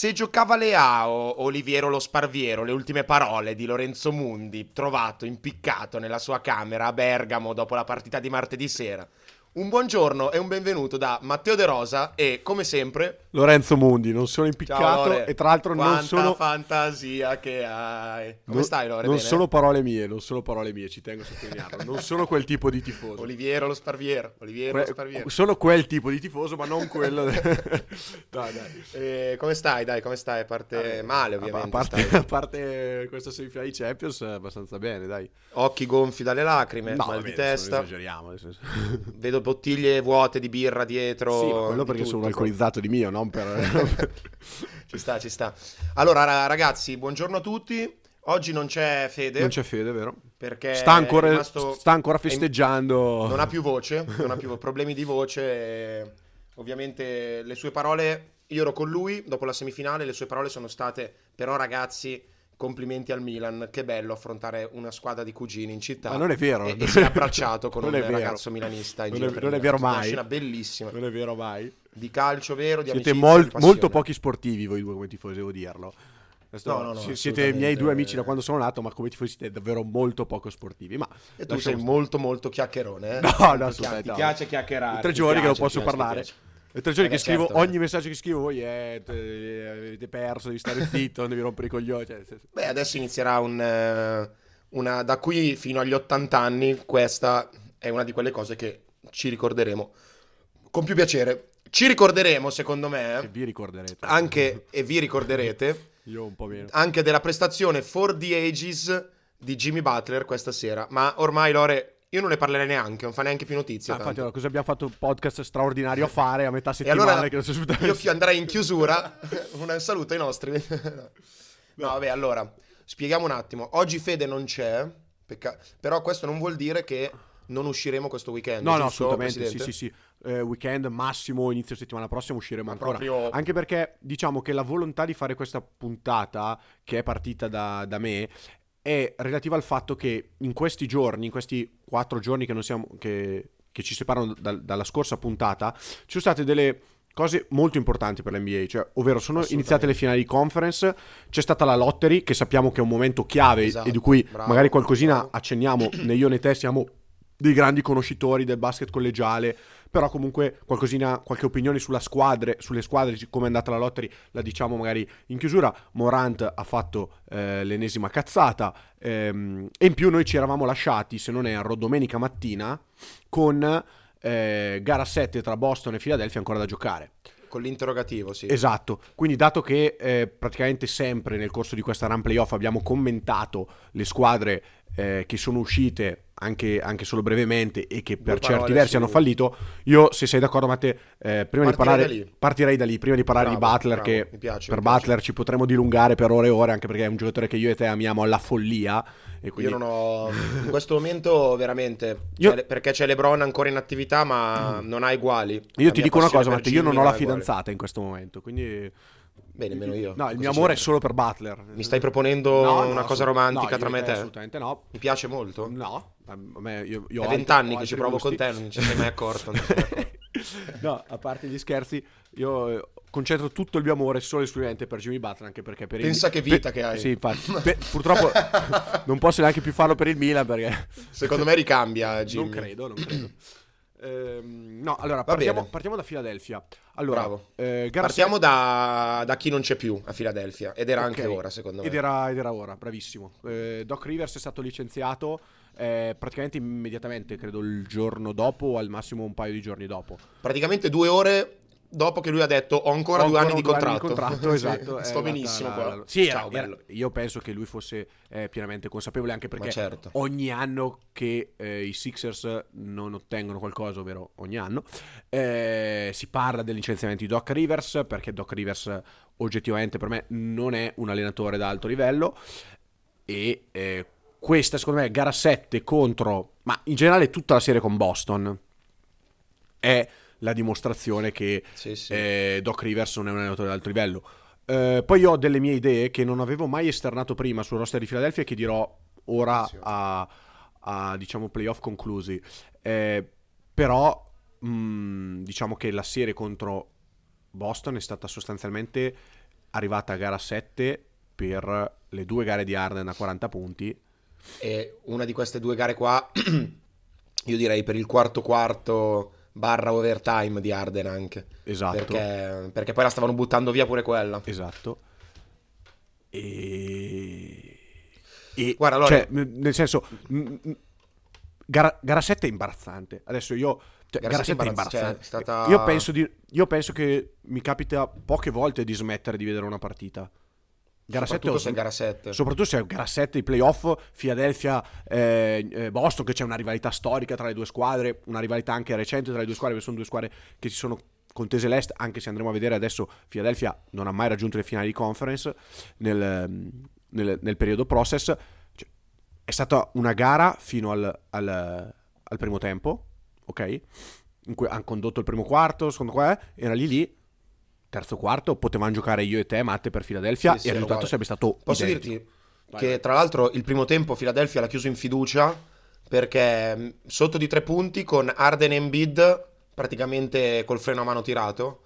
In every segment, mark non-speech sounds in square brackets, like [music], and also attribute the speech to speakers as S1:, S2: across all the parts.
S1: Se giocava Leao, Oliviero lo Sparviero, le ultime parole di Lorenzo Mundi, trovato impiccato nella sua camera a Bergamo dopo la partita di martedì sera. Un buongiorno e un benvenuto da Matteo De Rosa e, come sempre,
S2: Lorenzo Mundi. Non sono impiccato
S1: Ciao,
S2: e tra l'altro non
S1: Quanta
S2: sono...
S1: fantasia che hai. Come
S2: non-
S1: stai, Lore?
S2: Non
S1: Bene?
S2: sono parole mie, non sono parole mie, ci tengo a sottolinearlo. Non [laughs] sono quel tipo di tifoso.
S1: Oliviero lo Sparviero. Oliviero lo
S2: Que-
S1: Sparviero.
S2: sono quel tipo di tifoso, ma non quello. de- [laughs] dai, dai.
S1: Eh, come stai? Dai, come stai? A parte male,
S2: A-
S1: ovviamente.
S2: A parte, [laughs] a parte questa semifinale di Champions, abbastanza bene, dai.
S1: Occhi gonfi dalle lacrime,
S2: No,
S1: mal
S2: vabbè,
S1: di
S2: non
S1: testa.
S2: esageriamo. senso-
S1: Vedo bottiglie vuote di birra dietro.
S2: Sì, quello perché
S1: tutto.
S2: sono alcolizzato di mio, non per... [laughs]
S1: Ci sta, ci sta. Allora, ra- ragazzi, buongiorno a tutti. Oggi non c'è Fede
S2: non c'è fede, vero?
S1: perché
S2: Sta ancora,
S1: rimasto-
S2: sta ancora festeggiando.
S1: Non ha più voce, [laughs] non ha più problemi di voce. Ovviamente le sue parole, io ero con lui dopo la semifinale, le sue parole sono state però ragazzi, complimenti al Milan, che bello affrontare una squadra di cugini in città.
S2: Ma non è vero.
S1: E, e si è abbracciato [laughs] con
S2: Non
S1: un
S2: è vero.
S1: ragazzo milanista in
S2: Non
S1: giro
S2: è- non è vero
S1: Una
S2: mai.
S1: scena bellissima
S2: Non è vero mai.
S1: di calcio vero, di
S2: Siete
S1: amicizia,
S2: mol- molto pochi sportivi voi due come tifosi, devo dirlo.
S1: No, no, no,
S2: si- siete
S1: assolutamente.
S2: miei due amici da quando sono nato, ma come tifosi siete davvero molto poco sportivi. Ma
S1: E tu sei molto molto chiacchierone, eh?
S2: No, no,
S1: Ti
S2: assolutamente
S1: Ti piace chiacchierare.
S2: I tre
S1: ti
S2: giorni che non posso
S1: ti piace, ti
S2: parlare. E tre giorni
S1: Eh,
S2: che scrivo,
S1: certo.
S2: ogni messaggio che scrivo voi è "Te- avete perso, devi stare zitto, non devi rompere i coglioni. Cioè, se-
S1: Beh, adesso inizierà un, eh, una... Da qui fino agli 80 anni, questa è una di quelle cose che ci ricorderemo con più piacere. Ci ricorderemo, secondo me,
S2: vi ricorderete.
S1: anche, e vi ricorderete, [laughs]
S2: Io un po' meno.
S1: anche della prestazione for the ages di Jimmy Butler questa sera. Ma ormai, Lore, io non ne parlerei neanche, non fa neanche più notizia.
S2: Ah, infatti, allora, cosa abbiamo fatto un podcast straordinario a fare a metà [laughs] settimana
S1: allora
S2: che non si aspettava
S1: io chi- andrei in [laughs] chiusura. [laughs] un saluto ai nostri. no, vabbè, allora, spieghiamo un attimo. Oggi Fede non c'è, pecca- però questo non vuol dire che non usciremo questo weekend.
S2: No, no, assolutamente, sì,
S1: Presidente?
S2: sì, sì. Eh, weekend massimo, inizio settimana prossima usciremo ancora.
S1: proprio-
S2: Anche perché diciamo che la volontà di fare questa puntata, che è partita da, da me, è relativa al fatto che in questi giorni, in questi quattro giorni che, non siamo, che, che ci separano dal- dalla scorsa puntata, ci sono state delle cose molto importanti per l'NBA, cioè, ovvero sono iniziate le finali di conference, c'è stata la lottery, che sappiamo che è un momento chiave
S1: Esatto,
S2: e di cui
S1: bravo,
S2: magari qualcosina
S1: bravo.
S2: accenniamo, né io né te siamo dei grandi conoscitori del basket collegiale, però comunque qualcosina, qualche opinione sulla squadre, sulle squadre, come è andata la lottery, la diciamo magari in chiusura. Morant ha fatto eh, l'ennesima cazzata ehm, e in più noi ci eravamo lasciati, se non erro, domenica mattina con eh, gara 7 tra Boston e Philadelphia ancora da giocare.
S1: Con l'interrogativo, sì.
S2: Esatto, quindi dato che eh, praticamente sempre nel corso di questa run playoff abbiamo commentato le squadre eh, che sono uscite anche, anche solo brevemente e che per
S1: Due
S2: certi
S1: parole
S2: versi
S1: su-
S2: hanno fallito, io se sei d'accordo Matte, eh, prima di
S1: Partirei
S2: parlare,
S1: da lì.
S2: partirei da lì, prima di parlare
S1: Bravo,
S2: di Butler
S1: bravo,
S2: che
S1: piace,
S2: per. Butler ci potremmo dilungare per ore e ore anche perché è un giocatore che io e te amiamo alla follia quindi
S1: Io non ho. In questo momento, veramente.
S2: Io-
S1: c'è- perché c'è LeBron ancora in attività, ma non ha uguali.
S2: io ti dico una cosa Matte, io non ho la fidanzata in questo momento, quindi
S1: Beh, nemmeno io.
S2: No, il mio amore è
S1: vedi?
S2: solo per Butler.
S1: Mi stai proponendo
S2: No, no,
S1: una cosa romantica
S2: no,
S1: tra me e te?
S2: Assolutamente no.
S1: Mi piace molto.
S2: No, me, io, io
S1: È vent'anni che ci provo
S2: gusti.
S1: con te, non ci sei mai accorto. [laughs]
S2: no, a parte gli scherzi, io eh, concentro tutto il mio amore solo e esclusivamente per Jimmy Butler, anche perché per il
S1: Pensa che vita
S2: per-
S1: che hai.
S2: Sì, infatti. Per- purtroppo [laughs] non posso neanche più farlo per il Milan perché
S1: Secondo me ricambia, Jimmy.
S2: non credo, non credo. [clears throat] Ehm, no, allora partiamo, partiamo da Philadelphia. Allora, eh, gara
S1: Partiamo da, da chi non c'è più a Filadelfia. Ed era
S2: Ok.
S1: anche ora, secondo me.
S2: Ed era, ed era ora, bravissimo. Eh, Doc Rivers è stato licenziato eh, praticamente immediatamente, credo il giorno dopo o al massimo un paio di giorni dopo.
S1: Praticamente due ore dopo che lui ha detto ho ancora,
S2: Ho
S1: due anni
S2: ancora
S1: di
S2: due
S1: contratto.
S2: contratto, esatto. è
S1: Sto benissimo
S2: la- Sì, era-
S1: Ciao,
S2: era-
S1: bello.
S2: io penso che lui fosse eh, pienamente consapevole anche perché
S1: certo.
S2: ogni anno che eh, i Sixers non ottengono qualcosa, ovvero ogni anno, eh, si parla del licenziamento di Doc Rivers perché Doc Rivers oggettivamente per me non è un allenatore da alto livello e eh, questa secondo me gara 7 contro, ma in generale tutta la serie con Boston è la dimostrazione che
S1: Sì, sì.
S2: eh, Doc Rivers non è un allenatore di alto livello. Eh, poi io ho delle mie idee che non avevo mai esternato prima sul roster di Philadelphia e che dirò ora a, a, diciamo playoff conclusi. Eh, però mh, diciamo che la serie contro Boston è stata sostanzialmente arrivata a gara 7 per le due gare di Arden a 40 punti.
S1: E una di queste due gare qua, [clears throat] io direi per il quarto quarto barra overtime di Arden anche.
S2: Esatto.
S1: Perché, perché poi la stavano buttando via pure quella.
S2: Esatto. E... e
S1: Guarda, allora-
S2: cioè, nel senso, gara, gara 7 è imbarazzante. Adesso io... Cioè,
S1: Gara
S2: gara 7 è
S1: sette è imbarazz-
S2: imbarazzante.
S1: cioè, stata-
S2: io, penso di- io penso che mi capita poche volte di smettere di vedere una partita. Gara 7
S1: Soprattutto
S2: ho-
S1: se è gara 7.
S2: Soprattutto se è gara 7 i playoff, Philadelphia, eh, eh, Boston, che c'è una rivalità storica tra le due squadre, una rivalità anche recente tra le due squadre, perché sono due squadre che si sono contese l'est, anche se andremo a vedere adesso Philadelphia non ha mai raggiunto le finali di conference nel, ehm, nel- nel periodo process. Cioè, è stata una gara fino al, al- al primo tempo, ok? In cui hanno condotto il primo quarto, secondo qua era lì lì. Terzo quarto potevamo giocare io e te, Matte, per Philadelphia
S1: Sì,
S2: e il risultato sarebbe stato
S1: Posso
S2: identico.
S1: dirti
S2: Vai,
S1: che
S2: vai.
S1: tra l'altro il primo tempo Philadelphia l'ha chiuso in fiducia perché mh, sotto di tre punti con Arden e Embiid praticamente col freno a mano tirato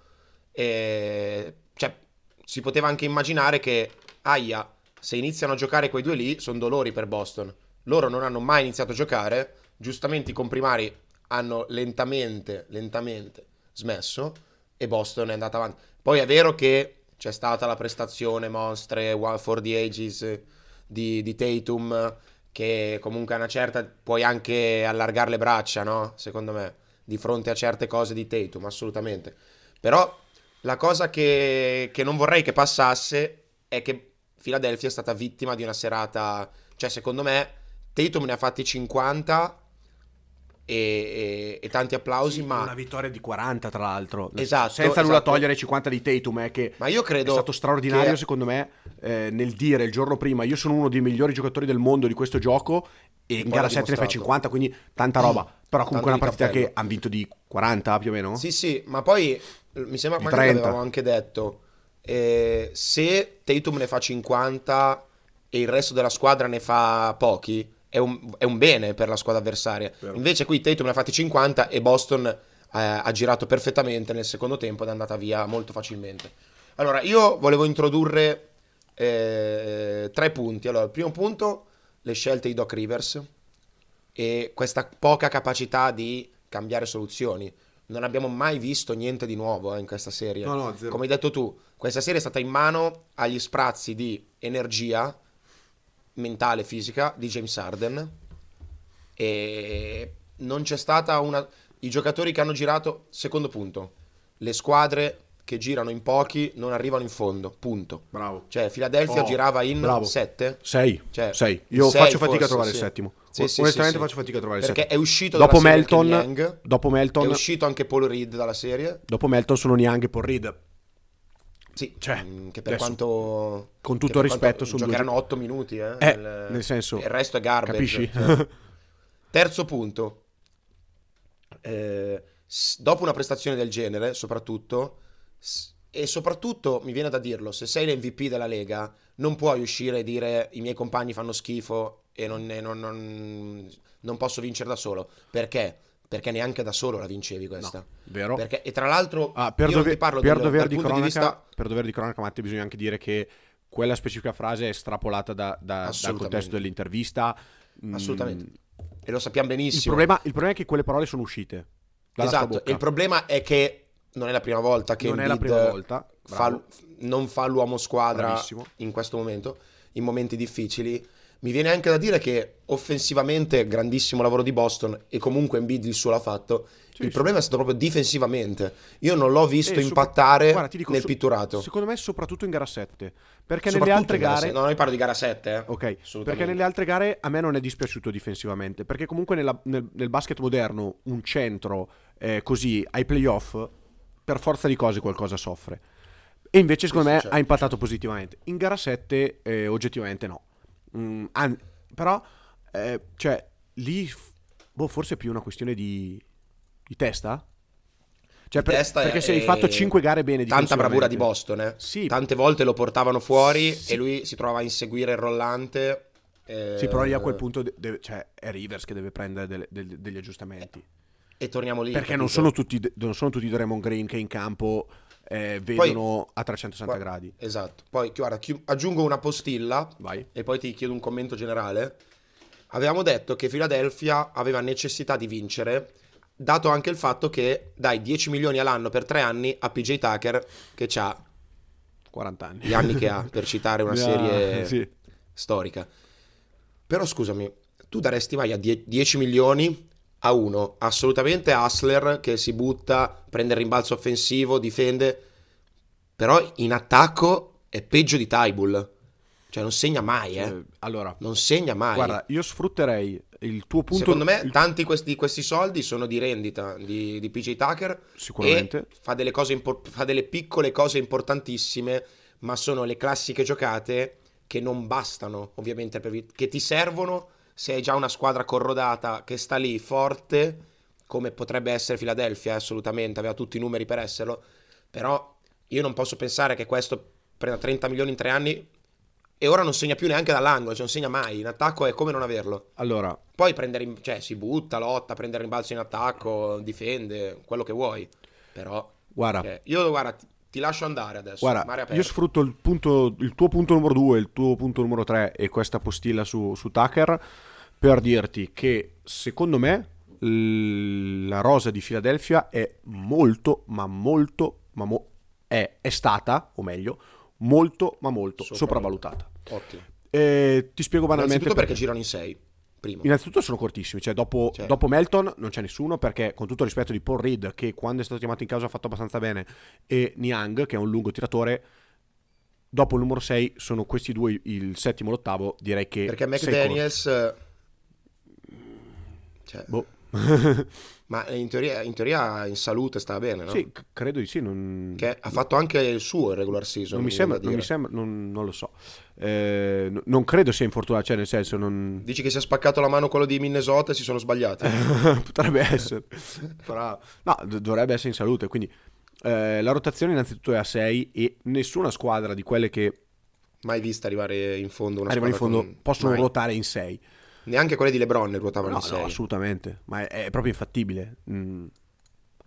S1: e cioè, si poteva anche immaginare che aia se iniziano a giocare quei due lì sono dolori per Boston loro non hanno mai iniziato a giocare giustamente i comprimari hanno lentamente lentamente smesso e Boston è andata avanti poi è vero che c'è stata la prestazione mostre One for the Ages di, di Tatum che comunque a una certa puoi anche allargare le braccia, no? Secondo me, di fronte a certe cose di Tatum, assolutamente. Però la cosa che, che non vorrei che passasse è che Philadelphia è stata vittima di una serata, cioè secondo me Tatum ne ha fatti 50 e, e- e tanti applausi, ma...
S2: Una vittoria di 40, tra l'altro.
S1: Esatto,
S2: Senza nulla
S1: esatto.
S2: togliere ai 50 di Tatum, eh, che
S1: Ma io
S2: è
S1: credo
S2: stato straordinario,
S1: che-
S2: secondo me, eh, nel dire il giorno prima: Io sono uno dei migliori giocatori del mondo di questo gioco. E in gara
S1: l'ha
S2: 7 ne fai
S1: dimostrato.
S2: 50, quindi tanta roba. [clears throat] Però comunque è una partita
S1: cappello.
S2: che hanno vinto di 40 più o meno.
S1: Sì, sì, ma poi eh, mi sembra
S2: 30.
S1: avevamo anche detto eh, se Tatum ne fa 50 e il resto della squadra ne fa pochi, è un, è un bene per la squadra avversaria.
S2: Vero.
S1: Invece qui Tatum ne ha fatti 50 e Boston eh, ha girato perfettamente nel secondo tempo ed è andata via molto facilmente. Allora, io volevo introdurre eh, tre punti. Allora, il primo punto, le scelte di Doc Rivers e questa poca capacità di cambiare soluzioni. Non abbiamo mai visto niente di nuovo eh, in questa serie.
S2: No, no.
S1: Come hai detto tu, questa serie è stata in mano agli sprazzi di energia mentale e fisica di James Harden e non c'è stata una... I giocatori che hanno girato, secondo punto, le squadre che girano in pochi non arrivano in fondo, punto.
S2: Bravo.
S1: Cioè, Philadelphia
S2: Oh,
S1: girava in
S2: bravo.
S1: 7
S2: 6.
S1: Cioè,
S2: 6. Io faccio fatica
S1: forse,
S2: a trovare
S1: sì.
S2: il settimo.
S1: Sì, sì,
S2: Onestamente faccio fatica a trovare il
S1: perché
S2: settimo.
S1: è uscito
S2: Dopo Melton, dopo Melton,
S1: è uscito anche Paul Reed dalla serie.
S2: dopo Melton sono Niang e Paul Reed.
S1: Sì,
S2: Cioè,
S1: mm, che per
S2: adesso,
S1: quanto
S2: con tutto il
S1: quanto
S2: rispetto, sono due
S1: giocheranno 8 minuti, eh,
S2: Eh,
S1: nel,
S2: nel senso,
S1: il resto è garbage.
S2: Capisci?
S1: Cioè. [laughs] Terzo punto. Eh, dopo una prestazione del genere, soprattutto e soprattutto mi viene da dirlo, se sei l'MVP della Lega, non puoi uscire e dire i miei compagni fanno schifo e non, e non- non- non posso vincere da solo. Perché? Perché neanche da solo la vincevi questa.
S2: No, vero?
S1: Perché, e tra l'altro,
S2: Ah, per, dove- per
S1: del, punto
S2: cronaca,
S1: vista
S2: per dovere di cronaca, Matte, bisogna anche dire che quella specifica frase è estrapolata da- da- dal contesto dell'intervista. Mm,
S1: Assolutamente. e lo sappiamo
S2: Il
S1: benissimo.
S2: problema, il problema è che quelle parole sono uscite.
S1: Esatto, il problema è che non è la prima volta che
S2: Non è la
S1: Embiid
S2: prima volta.
S1: fa- non fa l'uomo squadra
S2: Bravissimo.
S1: in questo momento, in momenti difficili. Mi viene anche da dire che offensivamente grandissimo lavoro di Boston e comunque Embiid il suo l'ha fatto.
S2: Sì,
S1: il
S2: sì.
S1: problema è stato proprio difensivamente. Io non l'ho visto
S2: E sopra-
S1: impattare
S2: guarda, ti dico,
S1: nel
S2: so-
S1: pitturato.
S2: Secondo me, soprattutto in gara 7. Perché
S1: Soprattutto
S2: nelle altre gare.
S1: se- No, noi parlo di gara 7, eh.
S2: Ok, perché nelle altre gare a me non è dispiaciuto difensivamente, perché comunque nella- nel, nel basket moderno un centro eh, così ai playoff per forza di cose qualcosa soffre. E invece secondo
S1: sì,
S2: me
S1: certo,
S2: ha impattato positivamente. In gara 7 eh, oggettivamente no. Mm, an- però, eh, cioè, lì boh, forse è più una questione di, di testa? Cioè, per- perché
S1: e-
S2: se hai fatto 5 gare bene
S1: Tanta bravura di Boston, eh.
S2: Sì.
S1: Tante volte lo portavano fuori
S2: Sì.
S1: e lui si trovava a inseguire il rollante. eh,
S2: Sì, però lì a quel punto de- deve- cioè, è Rivers che deve prendere delle- del- degli aggiustamenti.
S1: E torniamo lì.
S2: Perché non sono, tutti, non sono tutti Draymond Green che in campo eh, vedono a 360 gradi.
S1: Esatto. Poi guarda, chi- aggiungo una postilla
S2: Vai.
S1: e poi ti chiedo un commento generale. Avevamo detto che Philadelphia aveva necessità di vincere, dato anche il fatto che dai 10 milioni all'anno per tre anni a PJ Tucker, che ha
S2: 40 anni.
S1: gli anni che ha, per citare una [laughs]
S2: Ah,
S1: serie
S2: sì.
S1: storica. Però scusami, tu daresti mai a die- 10 milioni a uno assolutamente hustler che si butta, prende il rimbalzo offensivo, difende, però in attacco è peggio di Tybull. Cioè non segna mai, eh.
S2: Eh, allora,
S1: Non segna mai.
S2: guarda, io sfrutterei il tuo punto.
S1: Secondo me
S2: il-
S1: tanti questi, di questi soldi sono di rendita di, di PJ Tucker
S2: Sicuramente.
S1: fa delle, cose impor- fa delle piccole cose importantissime, ma sono le classiche giocate che non bastano, ovviamente, vi- che ti servono se hai già una squadra corrodata che sta lì forte, come potrebbe essere Philadelphia, eh, assolutamente, aveva tutti i numeri per esserlo, però io non posso pensare che questo prenda 30 milioni in tre anni e ora non segna più neanche dall'angolo, cioè non segna mai, in attacco è come non averlo.
S2: Allora,
S1: Poi prende rim- cioè, si butta, lotta, prende il rimbalzo in attacco, difende, quello che vuoi. Però,
S2: guarda,
S1: cioè, io guarda, ti, lascio andare adesso.
S2: Guarda, io sfrutto il, punto, il tuo punto numero 2, il tuo punto numero 3 e questa postilla su, su Tucker per dirti che secondo me la rosa di Philadelphia è molto, ma molto, ma mo- è, è stata, o meglio, molto, ma molto
S1: Sopravvalutata.
S2: sopravvalutata.
S1: Ottimo.
S2: E ti spiego banalmente
S1: Innanzitutto perché girano in 6. Primo.
S2: Innanzitutto sono cortissimi, cioè dopo,
S1: Certo.
S2: dopo Melton non c'è nessuno perché con tutto il rispetto di Paul Reed che quando è stato chiamato in causa ha fatto abbastanza bene e Niang che è un lungo tiratore, dopo il numero 6 sono questi due il settimo e l'ottavo, direi che...
S1: Perché. McDaniels... eh, Cioè,
S2: Boh. [laughs]
S1: ma in teoria, in teoria in salute sta bene, no?
S2: sì, c- credo di sì, non...
S1: Che ha fatto anche il suo in regular season.
S2: non mi sembra, non, mi sembra non, non lo so. Eh, n- non credo sia infortunato, cioè nel senso non...
S1: Dici che si è spaccato la mano quello di Minnesota e si sono sbagliati. [laughs]
S2: Potrebbe essere. [laughs] Però, no, d- dovrebbe essere in salute. Quindi eh, la rotazione innanzitutto è a 6 e nessuna squadra di quelle che
S1: Mai vista arrivare in fondo una
S2: arrivano in fondo
S1: con-
S2: possono
S1: mai.
S2: ruotare in 6.
S1: Neanche quelle di LeBron ruotavano
S2: No,
S1: in
S2: no,
S1: 6.
S2: assolutamente. Ma è, è proprio infattibile. Mm.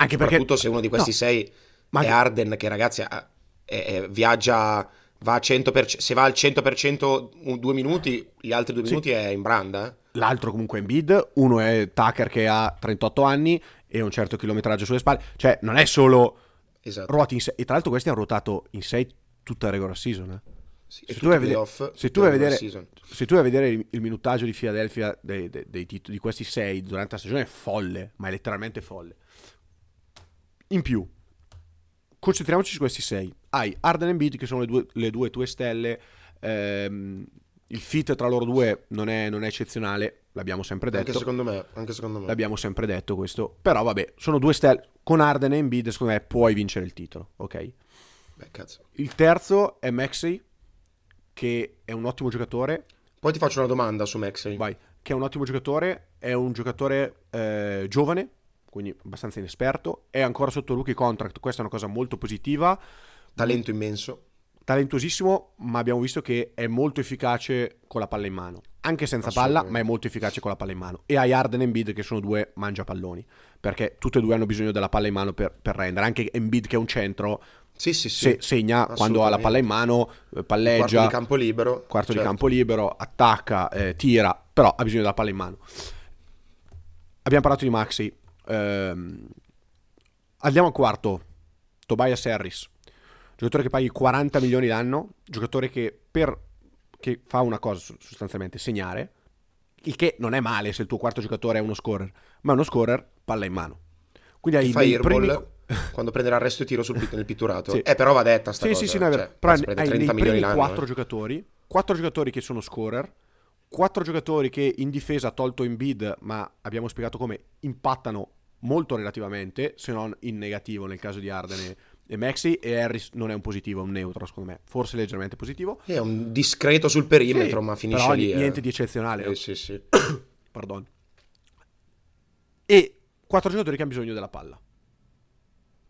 S2: Anche perché
S1: Soprattutto se uno di questi
S2: No,
S1: sei
S2: ma
S1: è Arden, che ragazzi è- è- viaggia, va a 100%, se va al 100% un- due minuti, gli altri due
S2: Sì.
S1: minuti è in branda. eh.
S2: l'altro comunque è Embiid, uno è Tucker che ha 38 anni e un certo chilometraggio sulle spalle. Cioè, non è solo
S1: Esatto.
S2: ruoti in 6. E tra l'altro questi hanno ruotato in 6 tutta la regular season. eh.
S1: Sì,
S2: Se tu vai a
S1: i
S2: vedere-
S1: playoff
S2: se tu vai a vedere-. Se tu vai a vedere il, il minutaggio di Philadelphia dei, dei- dei tit- di questi 6 durante la stagione è folle, ma è letteralmente folle. In più, concentriamoci su questi 6. Hai Arden e Embiid che sono le due, le due tue stelle. ehm, il fit tra loro due non è, non è eccezionale, l'abbiamo sempre detto.
S1: Anche secondo me, anche secondo me.
S2: L'abbiamo sempre detto questo. Però vabbè, sono due stelle. Con Arden e Embiid, secondo me, puoi vincere il titolo, ok?
S1: Beh.
S2: Il terzo è Maxey, che è un ottimo giocatore.
S1: Poi ti faccio una domanda su Maxey.
S2: Vai, che è un ottimo giocatore, è un giocatore eh, giovane, quindi abbastanza inesperto, è ancora sotto rookie contract, questa è una cosa molto positiva,
S1: Talento immenso.
S2: talentuosissimo, ma abbiamo visto che è molto efficace con la palla in mano, anche senza palla, ma è molto efficace con la palla in mano. E hai Arden e Embiid che sono due mangiapalloni, perché tutte e due hanno bisogno della palla in mano per, per rendere, anche Embiid che è un centro,
S1: Sì, sì, sì.
S2: se- segna quando ha la palla in mano, eh,
S1: Quarto
S2: palleggia,
S1: di campo libero.
S2: quarto di
S1: certo.
S2: campo libero, attacca, eh, tira, però ha bisogno della palla in mano. Abbiamo parlato di Maxi. ehm, andiamo al quarto. Tobias Harris. Giocatore che paghi 40 milioni l'anno. Giocatore che, per, che fa una cosa so- sostanzialmente, segnare. Il che non è male se il tuo quarto giocatore è uno scorer. Ma è uno scorer, palla in mano. Quindi hai nei
S1: airball
S2: primi... [laughs]
S1: quando prenderà il resto e tiro sul, nel pitturato.
S2: Sì.
S1: Eh, però va detta sta
S2: Sì,
S1: cosa.
S2: sì, sì, no, è vero.
S1: cioè,
S2: Però hai
S1: 30
S2: nei primi
S1: l'anno.
S2: quattro
S1: eh.
S2: giocatori, quattro giocatori che sono scorer, quattro giocatori che in difesa ha tolto in bid, ma abbiamo spiegato come impattano molto relativamente, se non in negativo nel caso di Arden e, e Maxi, e Harris non è un positivo, è un neutro secondo me, forse leggermente positivo.
S1: È un discreto sul perimetro,
S2: Sì,
S1: ma finisce
S2: però
S1: lì. eh.
S2: niente di eccezionale.
S1: Eh, sì, sì. [coughs]
S2: Pardon. E quattro giocatori che hanno bisogno della palla.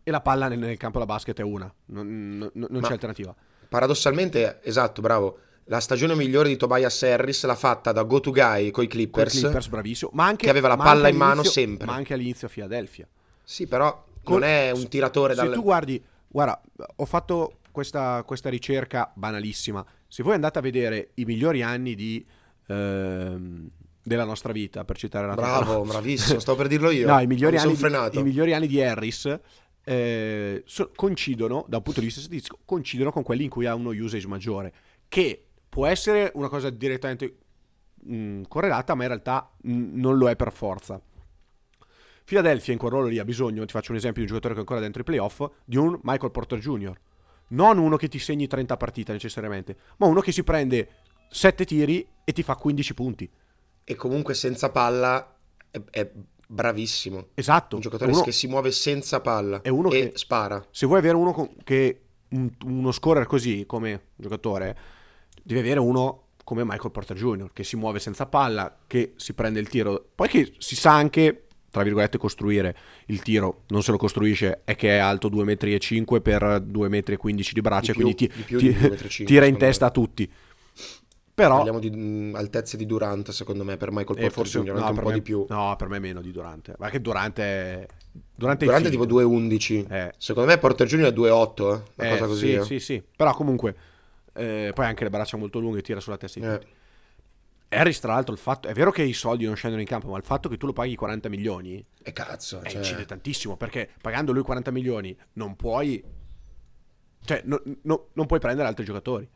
S2: E la palla nel, nel campo da basket è una, non, non- non c'è alternativa.
S1: Paradossalmente, esatto, bravo. La stagione migliore di Tobias Harris l'ha fatta da go to guy coi
S2: Con
S1: Clippers.
S2: i Clippers bravissimo, ma anche
S1: che aveva la palla in mano sempre.
S2: Ma anche all'inizio a Philadelphia.
S1: Sì, però
S2: Con-
S1: non è un tiratore
S2: Se
S1: dal...
S2: tu guardi Guarda, ho fatto questa, questa ricerca banalissima. Se voi andate a vedere i migliori anni di, ehm, della nostra vita, per citare la
S1: Bravo, bravissimo, stavo per dirlo [laughs] io.
S2: No, i migliori, anni di,
S1: frenato.
S2: i migliori anni di Harris eh, so- coincidono, da un punto di vista statistico, coincidono con quelli in cui ha uno usage maggiore, che può essere una cosa direttamente mh, correlata, ma in realtà mh, non lo è per forza. Philadelphia in quel ruolo lì ha bisogno, ti faccio un esempio di un giocatore che è ancora dentro i playoff, di un Michael Porter Jr. Non uno che ti segni 30 partite necessariamente, ma uno che si prende 7 tiri e ti fa 15 punti.
S1: E comunque senza palla è, è bravissimo.
S2: Esatto.
S1: Un giocatore
S2: Uno-
S1: che si muove senza palla
S2: È uno
S1: e
S2: che-
S1: spara.
S2: se vuoi avere uno con- che un- uno scorer così come giocatore, devi avere uno come Michael Porter Jr., che si muove senza palla, che si prende il tiro, poi che si sa anche, tra virgolette, costruire il tiro, non se lo costruisce, è che è alto 2,5 m per 2,15 m di braccia,
S1: Di più,
S2: quindi ti,
S1: di più
S2: ti-
S1: di 2,5 m,
S2: tira in testa a tutti. Però,
S1: Parliamo di mh, altezze di Durant, secondo me, per Michael
S2: eh,
S1: Porter
S2: forse
S1: Jr.,
S2: no,
S1: un
S2: per
S1: po'
S2: me-
S1: di più.
S2: No, per me meno di Durante. Ma che Durante è... Durante,
S1: Durant è tipo 2,11.
S2: Eh.
S1: Secondo me Porter Jr. è 2,8, eh, una
S2: Eh,
S1: cosa così.
S2: Sì,
S1: eh.
S2: sì, sì. Però comunque, eh, poi anche le braccia molto lunghe, tira sulla testa di tutti. Harris, tra l'altro, il fatto, è vero che i soldi non scendono in campo, ma il fatto che tu lo paghi 40 milioni
S1: E cazzo,
S2: eh,
S1: cioè,
S2: incide tantissimo, perché pagando lui 40 milioni non puoi... Cioè, no- no- non puoi prendere altri giocatori.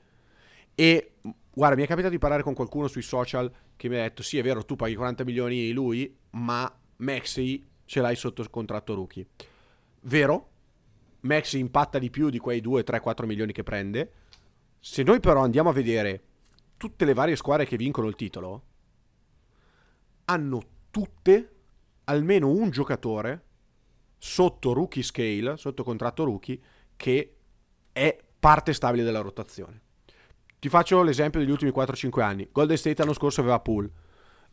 S2: E, guarda, mi è capitato di parlare con qualcuno sui social che mi ha detto, sì, è vero, tu paghi 40 milioni lui, ma Maxi ce l'hai sotto contratto rookie. Vero? Maxi impatta di più di quei 2, 3, 4 milioni che prende. Se noi però andiamo a vedere tutte le varie squadre che vincono il titolo, hanno tutte almeno un giocatore sotto rookie scale, sotto contratto rookie, che è parte stabile della rotazione. Ti faccio l'esempio degli ultimi 4-5 anni. Golden State l'anno scorso aveva Poole.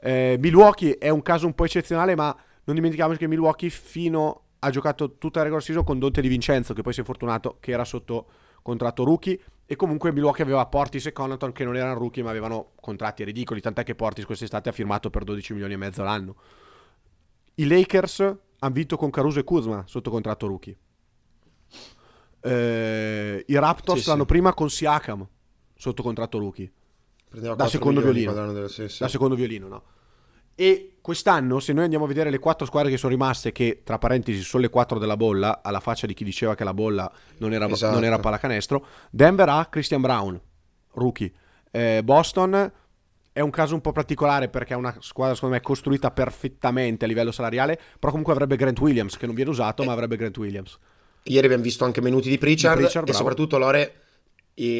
S2: Eh, Milwaukee è un caso un po' eccezionale, ma non dimentichiamoci che Milwaukee fino ha giocato tutta la regular season con Dante Di Vincenzo, che poi si è infortunato, che era sotto contratto rookie. E comunque Milwaukee aveva Portis e Connaughton che non erano rookie, ma avevano contratti ridicoli. Tant'è che Portis quest'estate ha firmato per 12 milioni e mezzo l'anno. I Lakers hanno vinto con Caruso e Kuzma sotto contratto rookie. Eh, I Raptors
S1: Sì, sì.
S2: l'anno prima con Siakam sotto contratto rookie.
S1: prendeva
S2: da
S1: 4
S2: secondo violino.
S1: quando erano del- sì, sì.
S2: Da secondo violino, no? E quest'anno, se noi andiamo a vedere le quattro squadre che sono rimaste, che tra parentesi sono le quattro della bolla, alla faccia di chi diceva che la bolla non era,
S1: Esatto.
S2: non era pallacanestro, Denver ha Christian Brown, rookie. Eh, Boston è un caso un po' particolare perché è una squadra, secondo me, costruita perfettamente a livello salariale, però comunque avrebbe Grant Williams, che non viene usato, ma avrebbe Grant Williams.
S1: Ieri abbiamo visto anche minuti di Pritchard,
S2: Di Pritchard,
S1: e
S2: bravo.
S1: soprattutto Lore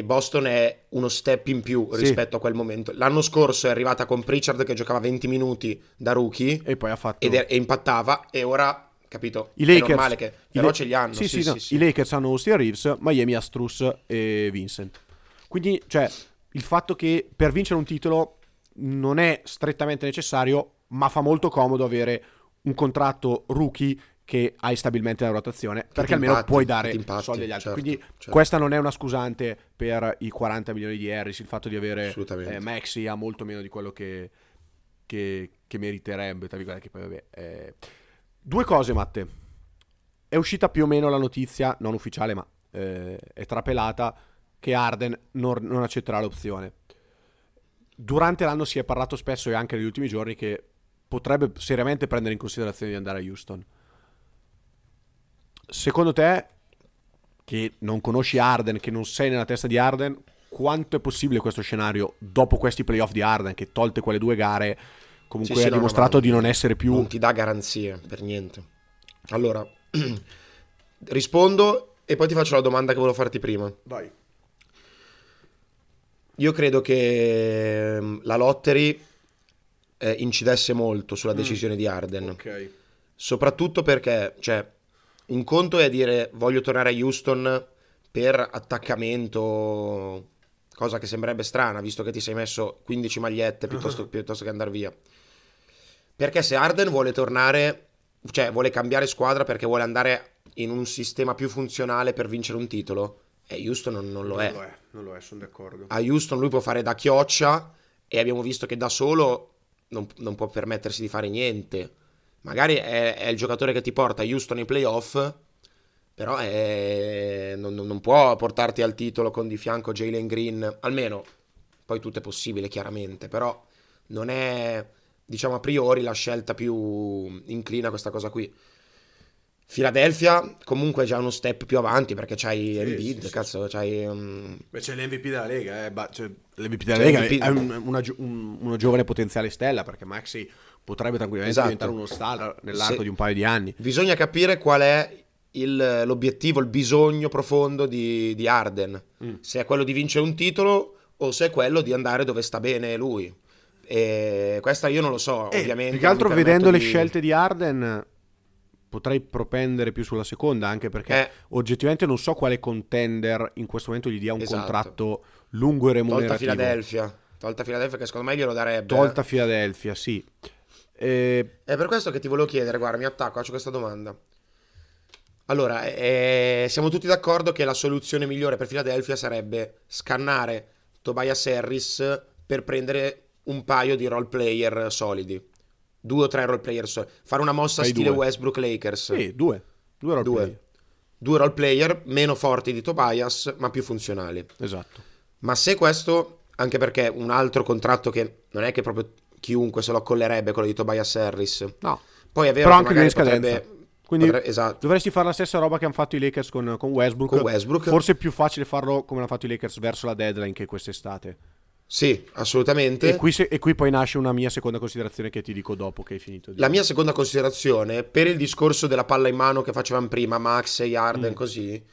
S1: Boston è uno step in più
S2: Sì.
S1: rispetto a quel momento. L'anno scorso è arrivata con Pritchard che giocava 20 minuti da rookie
S2: E poi ha fatto...
S1: ed è- e impattava e ora, capito,
S2: I Lakers,
S1: è normale che però
S2: La-
S1: ce li hanno.
S2: Sì,
S1: Sì,
S2: sì,
S1: sì,
S2: no.
S1: sì.
S2: I Lakers hanno Austin Reeves, Miami ha Struss e Vincent. Quindi, cioè, il fatto che per vincere un titolo non è strettamente necessario, ma fa molto comodo avere un contratto rookie che hai stabilmente nella rotazione, perché almeno
S1: impatti,
S2: puoi dare
S1: ti impatti,
S2: soldi agli altri.
S1: certo,
S2: Quindi
S1: certo.
S2: questa non è una scusante per i 40 milioni di Harris, il fatto di avere eh, Maxi ha molto meno di quello che, che, che meriterebbe, tra virgolette, che poi vabbè. eh. Due cose, Matte. È uscita più o meno la notizia, non ufficiale, ma eh, è trapelata, che Arden non, non accetterà l'opzione. Durante l'anno si è parlato spesso e anche negli ultimi giorni che potrebbe seriamente prendere in considerazione di andare a Houston. Secondo te, che non conosci Arden, che non sei nella testa di Arden, quanto è possibile questo scenario dopo questi playoff di Arden, che tolte quelle due gare, comunque
S1: Sì, sì,
S2: ha
S1: no, no,
S2: dimostrato
S1: ma
S2: di non essere più...
S1: Non ti dà garanzie per niente. Allora, [clears throat] rispondo e poi ti faccio la domanda che volevo farti prima.
S2: Vai.
S1: Io credo che ehm, la lottery eh, incidesse molto sulla decisione di Arden.
S2: Ok.
S1: Soprattutto perché, cioè, un conto è dire voglio tornare a Houston per attaccamento, cosa che sembrerebbe strana, visto che ti sei messo 15 magliette piuttosto, [laughs] piuttosto che andare via. Perché se Arden vuole tornare, cioè vuole cambiare squadra perché vuole andare in un sistema più funzionale per vincere un titolo, e Houston non, non lo è.
S2: Non lo è, non lo è, sono d'accordo.
S1: A Houston lui può fare da chioccia e abbiamo visto che da solo non, non può permettersi di fare niente. Magari è, è il giocatore che ti porta Houston ai playoff, però è- non, non- può portarti al titolo con di fianco Jalen Green, almeno, poi tutto è possibile chiaramente, però non è, diciamo, a priori la scelta più inclina a questa cosa qui. Philadelphia comunque è già uno step più avanti perché c'hai
S2: Sì,
S1: Embiid,
S2: sì, sì,
S1: cazzo, c'hai... um,
S2: Beh, c'è l'MVP della Lega, eh, ba- cioè, l'MVP della
S1: C'è
S2: Lega
S1: l'MVP
S2: è un- una, un- una giovane potenziale stella perché Maxi potrebbe tranquillamente
S1: Esatto.
S2: diventare uno star nell'arco
S1: Se-
S2: di un paio di anni.
S1: Bisogna capire qual è il- l'obiettivo, il bisogno profondo di, di Arden.
S2: Mm.
S1: Se è quello di vincere un titolo o se è quello di andare dove sta bene lui. E questa io non lo so,
S2: Eh,
S1: ovviamente.
S2: più che altro vedendo le
S1: di-
S2: scelte di Arden potrei propendere più sulla seconda anche perché
S1: Eh.
S2: oggettivamente non so quale contender in questo momento gli dia un
S1: Esatto.
S2: contratto lungo e
S1: Tolta
S2: remunerativo.
S1: Philadelphia. Tolta Philadelphia che secondo me glielo darebbe.
S2: Tolta Philadelphia, sì. Eh,
S1: È per questo che ti volevo chiedere, guarda, mi attacco, faccio questa domanda. Allora, eh, siamo tutti d'accordo che la soluzione migliore per Philadelphia sarebbe scannare Tobias Harris per prendere un paio di role player solidi. Due o tre role player solidi. Fare una mossa
S2: Fai
S1: stile
S2: due.
S1: Westbrook Lakers.
S2: sì, due. Due role
S1: Due.
S2: player.
S1: Due role player meno forti di Tobias, ma più funzionali.
S2: Esatto.
S1: Ma se questo, anche perché un altro contratto che non è che proprio chiunque se lo accollerebbe, quello di Tobias Harris.
S2: No.
S1: Poi è vero
S2: Però
S1: che
S2: anche lui in scadenza.
S1: potrebbe-
S2: Quindi
S1: potrebbe- esatto.
S2: dovresti fare la stessa roba che hanno fatto i Lakers con, con Westbrook.
S1: Con Westbrook.
S2: Forse è più facile farlo come hanno fatto i Lakers verso la deadline che quest'estate.
S1: Sì, assolutamente.
S2: E qui, se- e qui poi nasce una mia seconda considerazione che ti dico dopo che hai finito. di-
S1: La mia seconda considerazione, per il discorso della palla in mano che facevamo prima, Max e Arden
S2: Mm.
S1: così,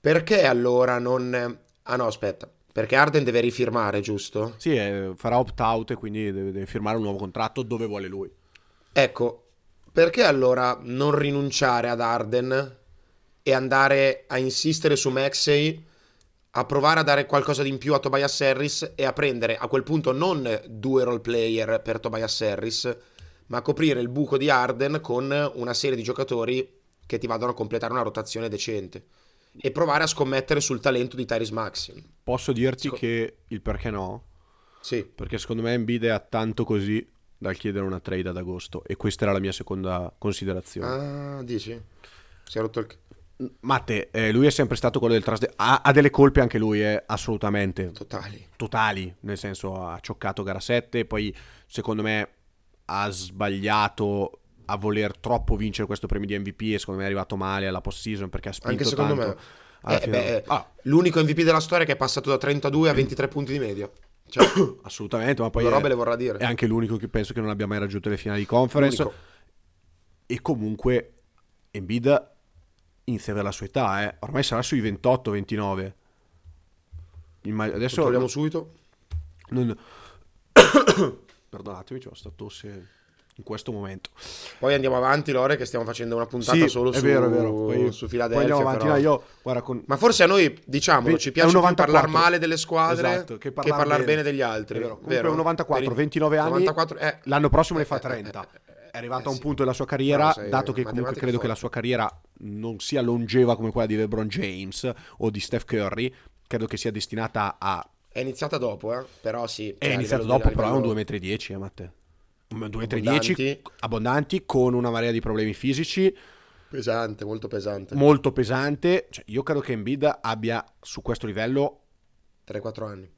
S1: perché allora non... Ah no, aspetta, perché Arden deve rifirmare, giusto?
S2: Sì, eh, farà opt-out e quindi deve, deve firmare un nuovo contratto dove vuole lui.
S1: Ecco, perché allora non rinunciare ad Arden e andare a insistere su Maxey, a provare a dare qualcosa di in più a Tobias Harris e a prendere a quel punto non due role player per Tobias Harris, ma a coprire il buco di Arden con una serie di giocatori che ti vadano a completare una rotazione decente e provare a scommettere sul talento di Tyrese Maxey.
S2: Posso dirti
S1: Seco-
S2: che il perché no?
S1: Sì,
S2: Perché secondo me Embiid è a tanto così dal chiedere una trade ad agosto e questa era la mia seconda considerazione.
S1: ah, dici? Si è rotto il...
S2: Matte, eh, lui è sempre stato quello del trasde... Ha, ha delle colpe anche lui, eh, assolutamente.
S1: Totali.
S2: Totali, nel senso ha cioccato gara 7, poi secondo me ha sbagliato a voler troppo vincere questo premio di MVP e secondo me è arrivato male alla post season perché ha spinto
S1: Anche secondo
S2: tanto.
S1: me. Eh, beh,
S2: Ah,
S1: L'unico MVP della storia che è passato da 32 a 23 punti di media. Cioè, [coughs]
S2: assolutamente, ma poi è,
S1: robe le vorrà dire.
S2: è anche l'unico che penso che non abbia mai raggiunto le finali di conference
S1: l'unico.
S2: e comunque Embiid inizia per la sua età, eh. ormai sarà sui 28-29. Imma- Adesso
S1: Controlliamo subito.
S2: non- [coughs] Perdonatemi, c'ho sta tosse in questo momento.
S1: Poi andiamo avanti, Lore, che stiamo facendo una puntata
S2: sì,
S1: solo
S2: è
S1: su,
S2: vero, è vero. Poi,
S1: su Philadelphia.
S2: Poi avanti, no, io, guarda, con...
S1: Ma forse a noi,
S2: diciamo,
S1: ci piace più parlare male delle squadre
S2: esatto,
S1: che parlare
S2: parlar
S1: bene.
S2: bene.
S1: degli altri.
S2: È vero. Comunque
S1: vero.
S2: 94, 29 anni,
S1: 94, eh,
S2: l'anno prossimo ne fa
S1: 30. Eh, eh, eh,
S2: è arrivato a un
S1: sì.
S2: punto della sua carriera,
S1: sei,
S2: dato che comunque credo forte. che la sua carriera non sia longeva come quella di LeBron James o di Steph Curry, credo che sia destinata a...
S1: È iniziata dopo, eh? però sì.
S2: È
S1: cioè, iniziata
S2: dopo, però è un 2,10 m, eh, Matteo. 2,310
S1: abbondanti
S2: con una marea di problemi fisici.
S1: Pesante, molto pesante.
S2: Molto pesante. Cioè, io credo che Embiid abbia su questo livello
S1: 3-4 anni.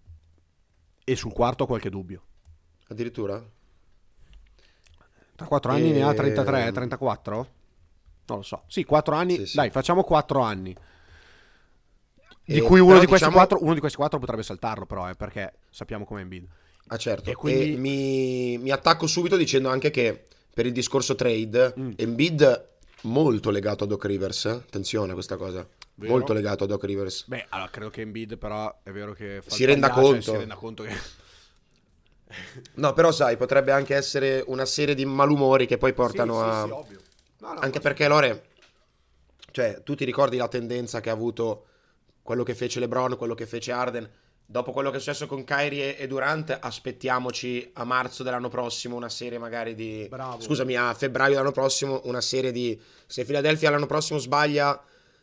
S2: E sul quarto ho qualche dubbio.
S1: Addirittura?
S2: Tra 4 anni e... ne ha
S1: ehm.
S2: 33, 34? Non lo so. Sì, 4 anni.
S1: Sì, sì.
S2: Dai, facciamo 4 anni. Di
S1: e
S2: cui uno di,
S1: diciamo...
S2: 4, uno di, questi 4, potrebbe saltarlo, però, eh, perché sappiamo com'è Embiid.
S1: Ah certo,
S2: E
S1: e,
S2: quindi-
S1: mi, mi attacco subito dicendo anche che per il discorso trade,
S2: Mm.
S1: Embiid molto legato a Doc Rivers, eh. attenzione a questa cosa,
S2: Vero.
S1: molto legato a Doc Rivers.
S2: Beh, allora credo che Embiid, però, è vero che
S1: Si renda
S2: e
S1: conto.
S2: Si renda conto che. [laughs]
S1: No, però sai, potrebbe anche essere una serie di malumori che poi portano
S2: Sì, sì,
S1: a...
S2: sì, ovvio. No, no,
S1: anche perché Lore, cioè, tu ti ricordi la tendenza che ha avuto quello che fece LeBron, quello che fece Arden? Dopo quello che è successo con Kyrie e Durant, aspettiamoci a marzo dell'anno prossimo una serie magari di...
S2: Bravo.
S1: Scusami, a febbraio dell'anno prossimo una serie di... Se Philadelphia l'anno prossimo sbaglia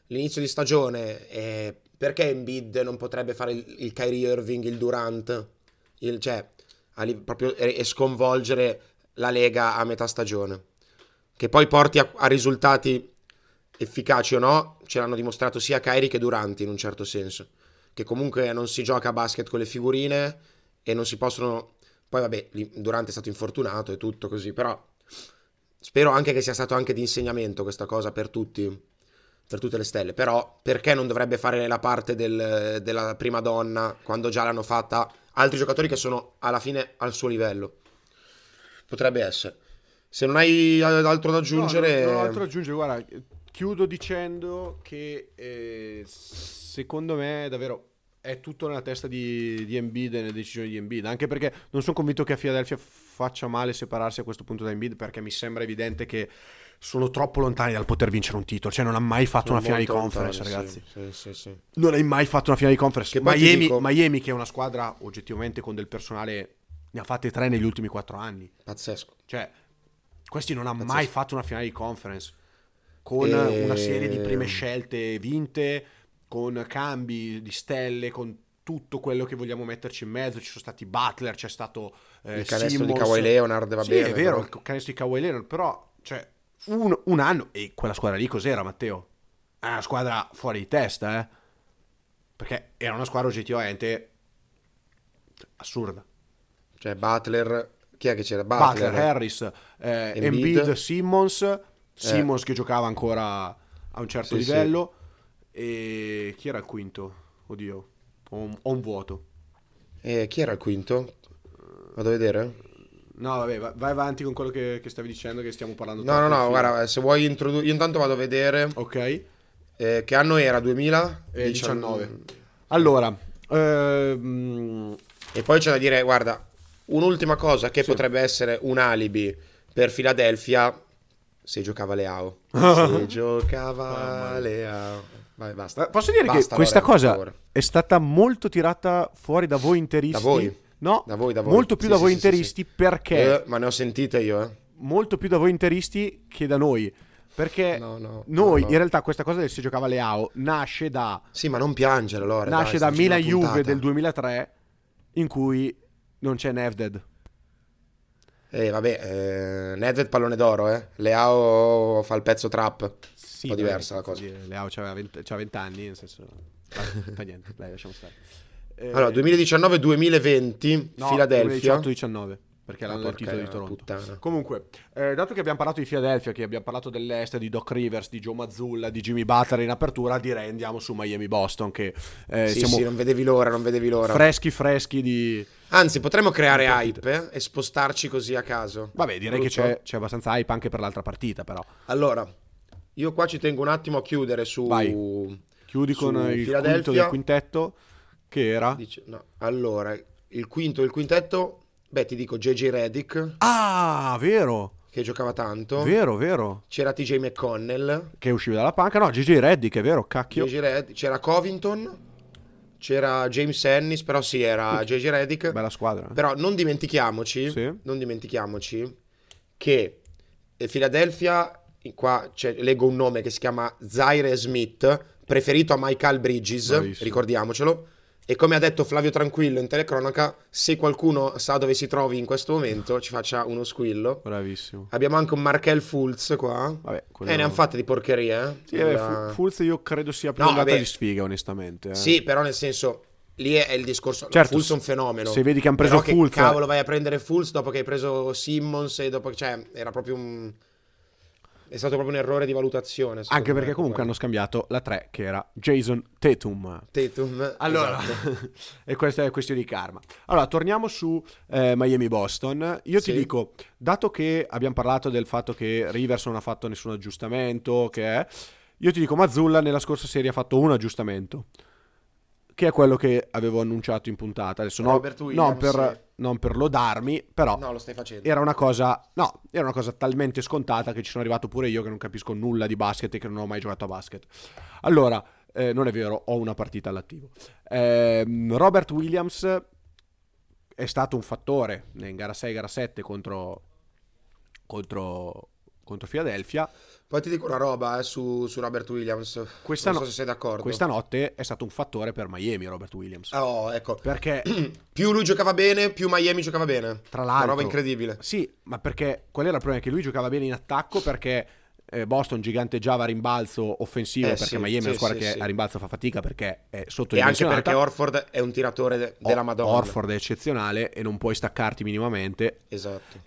S1: l'inizio di stagione, eh, perché Embiid non potrebbe fare il, il Kyrie Irving, il Durant? Il, cioè, li- proprio, e, e sconvolgere la Lega a metà stagione. Che poi porti a, a risultati efficaci o no, ce l'hanno dimostrato sia Kyrie che Durant in un certo senso. Che comunque non si gioca a basket con le figurine e non si possono... Poi vabbè, lì Durant è stato infortunato e tutto così, però spero anche che sia stato anche di insegnamento questa cosa per tutti, per tutte le stelle. Però perché non dovrebbe fare la parte del- della prima donna quando già l'hanno fatta altri giocatori che sono alla fine al suo livello? Potrebbe essere. Se non hai altro da aggiungere...
S2: No, non, non ho altro da aggiungere, guarda, chiudo dicendo che eh, secondo me davvero è tutto nella testa di, di Embiid e nelle decisioni di Embiid, anche perché non sono convinto che a Philadelphia faccia male separarsi a questo punto da Embiid, perché mi sembra evidente che sono troppo lontani dal poter vincere un titolo, cioè non ha mai fatto
S1: Sono
S2: una finale di conference,
S1: lontani,
S2: ragazzi.
S1: Sì, sì, sì.
S2: Non hai mai fatto una finale di conference.
S1: Che
S2: Miami,
S1: dico-
S2: Miami, che è una squadra oggettivamente con del personale, ne ha fatte tre negli ultimi quattro anni.
S1: Pazzesco.
S2: Cioè, questi non ha
S1: Pazzesco.
S2: mai fatto una finale di conference con
S1: E-
S2: una serie di prime scelte vinte, con cambi di stelle, con tutto quello che vogliamo metterci in mezzo. Ci sono stati Butler, c'è stato eh,
S1: Il canestro di
S2: Simmons.
S1: Kawhi Leonard va
S2: sì,
S1: bene.
S2: è vero,
S1: però-
S2: il canestro di Kawhi Leonard, però cioè, un, un anno e quella squadra lì cos'era, Matteo? È una squadra fuori di testa, eh? Perché era una squadra oggettivamente assurda.
S1: Cioè, Butler. Chi è che c'era? Butler.
S2: Butler, Harris, eh,
S1: Embiid.
S2: Embiid, Simmons, Simmons che giocava ancora a un certo
S1: Sì, sì.
S2: E chi era il quinto? Oddio, ho un, ho un vuoto.
S1: E chi era il quinto? Vado a vedere.
S2: No, vabbè, va- vai avanti con quello che, che stavi dicendo che stiamo parlando
S1: No, no, no,
S2: film.
S1: guarda, se vuoi introdurre... Io intanto vado a vedere
S2: Ok,
S1: eh, che anno era, 2000?
S2: e 19. Allora, ehm,
S1: E poi c'è da dire, guarda, un'ultima cosa che
S2: Sì.
S1: potrebbe essere un alibi per Philadelphia se giocava Leao. [laughs] Se giocava Leao. Vai, basta.
S2: Posso dire
S1: Basta,
S2: che questa
S1: Lorenzo,
S2: cosa è stata molto tirata fuori da voi interisti.
S1: Da voi?
S2: No,
S1: Da voi, da voi.
S2: molto più
S1: Sì,
S2: da
S1: sì,
S2: voi interisti perché
S1: Eh, ma ne ho sentite io, eh.
S2: molto più da voi interisti che da noi. Perché
S1: No, no,
S2: noi,
S1: no,
S2: in realtà, questa cosa del si giocava Leao nasce da,
S1: Sì, ma non piangere, Lore.
S2: nasce
S1: dai,
S2: da Milan Juve del 2003, in cui non c'è Nevded.
S1: Eh, vabbè, eh, Nedved pallone d'oro, eh. Leao fa il pezzo trap.
S2: Sì,
S1: Un po' diversa la cosa.
S2: Leao c'aveva 20, c'aveva 20 anni, nel senso... Fa, niente, dai, lasciamo stare. Eh,
S1: Allora, 2019-2020,
S2: no,
S1: Philadelphia.
S2: 18-19, perché l'hanno del titolo di Toronto.
S1: puttana.
S2: Comunque, eh, dato che abbiamo parlato di Philadelphia, che abbiamo parlato dell'Est, di Doc Rivers, di Joe Mazzulla, di Jimmy Butler in apertura, direi andiamo su Miami-Boston, che eh,
S1: sì,
S2: siamo
S1: sì, non vedevi l'ora, non vedevi l'ora.
S2: freschi freschi di...
S1: Anzi, potremmo creare hype eh, e spostarci così a caso.
S2: Vabbè, direi che
S1: Giusto?
S2: c'è, c'è abbastanza hype anche per l'altra partita, però.
S1: Allora, io qua ci tengo un attimo a chiudere su...
S2: Vai. Chiudi
S1: su
S2: con il quinto del quintetto, che era...
S1: Dice- no, Allora, il quinto e il quintetto, beh, ti dico JJ Reddick,
S2: Ah, vero,
S1: che giocava tanto.
S2: vero, vero.
S1: C'era TJ McConnell,
S2: Che usciva dalla panca. No, GG Reddick, è vero, cacchio.
S1: JJ Redd- c'era Covington, c'era James Ennis, però sì, era JJ Reddick.
S2: Bella squadra.
S1: Però non dimentichiamoci,
S2: Sì.
S1: non dimentichiamoci che eh, Philadelphia, qua c'è- leggo un nome che si chiama Zaire Smith, preferito a Michael Bridges,
S2: Bravissimo.
S1: ricordiamocelo. E come ha detto Flavio Tranquillo in telecronaca, se qualcuno sa dove si trovi in questo momento, ci faccia uno squillo.
S2: Bravissimo.
S1: Abbiamo anche un Markel Fultz qua.
S2: Vabbè, quello-
S1: E ne hanno fatte di porcherie, eh?
S2: Sì, vabbè,
S1: La-
S2: Fu- Fulz io credo sia più
S1: No,
S2: andata di sfiga, onestamente. eh.
S1: Sì, però nel senso, lì è, il discorso.
S2: Certo,
S1: Fultz è un fenomeno.
S2: se vedi che hanno preso
S1: Però che cavolo vai a prendere Fultz dopo che hai preso Simmons e dopo che... Cioè, era proprio un... È stato proprio un errore di valutazione.
S2: Anche
S1: me,
S2: perché comunque hanno
S1: quello.
S2: scambiato la 3, che era Jason Tatum.
S1: Tatum.
S2: Allora,
S1: esatto. [laughs]
S2: e questa è questione di karma. Allora, torniamo su eh, Miami-Boston. Io ti
S1: Sì.
S2: dico, dato che abbiamo parlato del fatto che Rivers non ha fatto nessun aggiustamento, che è, io ti dico, Mazzulla nella scorsa serie ha fatto un aggiustamento, che è quello che avevo annunciato in puntata. Adesso no, non, per, non per lodarmi, però
S1: No,
S2: era una cosa, no, era una cosa talmente scontata che ci sono arrivato pure io che non capisco nulla di basket e che non ho mai giocato a basket. Allora, eh, non è vero, ho una partita all'attivo. Ehm, Robert Williams è stato un fattore in gara 6, gara 7 contro, contro, contro Philadelphia.
S1: Poi ti dico una roba eh, su, su Robert Williams.
S2: Questa,
S1: non so
S2: no-
S1: se sei d'accordo.
S2: questa notte è stato un fattore per Miami, Robert Williams.
S1: Oh, ecco.
S2: Perché, [clears throat]
S1: Più lui giocava bene, più Miami giocava bene.
S2: tra
S1: Una
S2: l'altro...
S1: roba incredibile.
S2: Sì, ma perché qual era il problema? Che lui giocava bene in attacco perché eh, Boston giganteggiava a rimbalzo offensivo
S1: Eh,
S2: perché
S1: sì,
S2: Miami è una squadra
S1: sì,
S2: che
S1: sì.
S2: a rimbalzo fa fatica perché è sotto
S1: E anche perché Orford è un tiratore de- della Madonna.
S2: Orford è eccezionale e non puoi staccarti minimamente
S1: Esatto.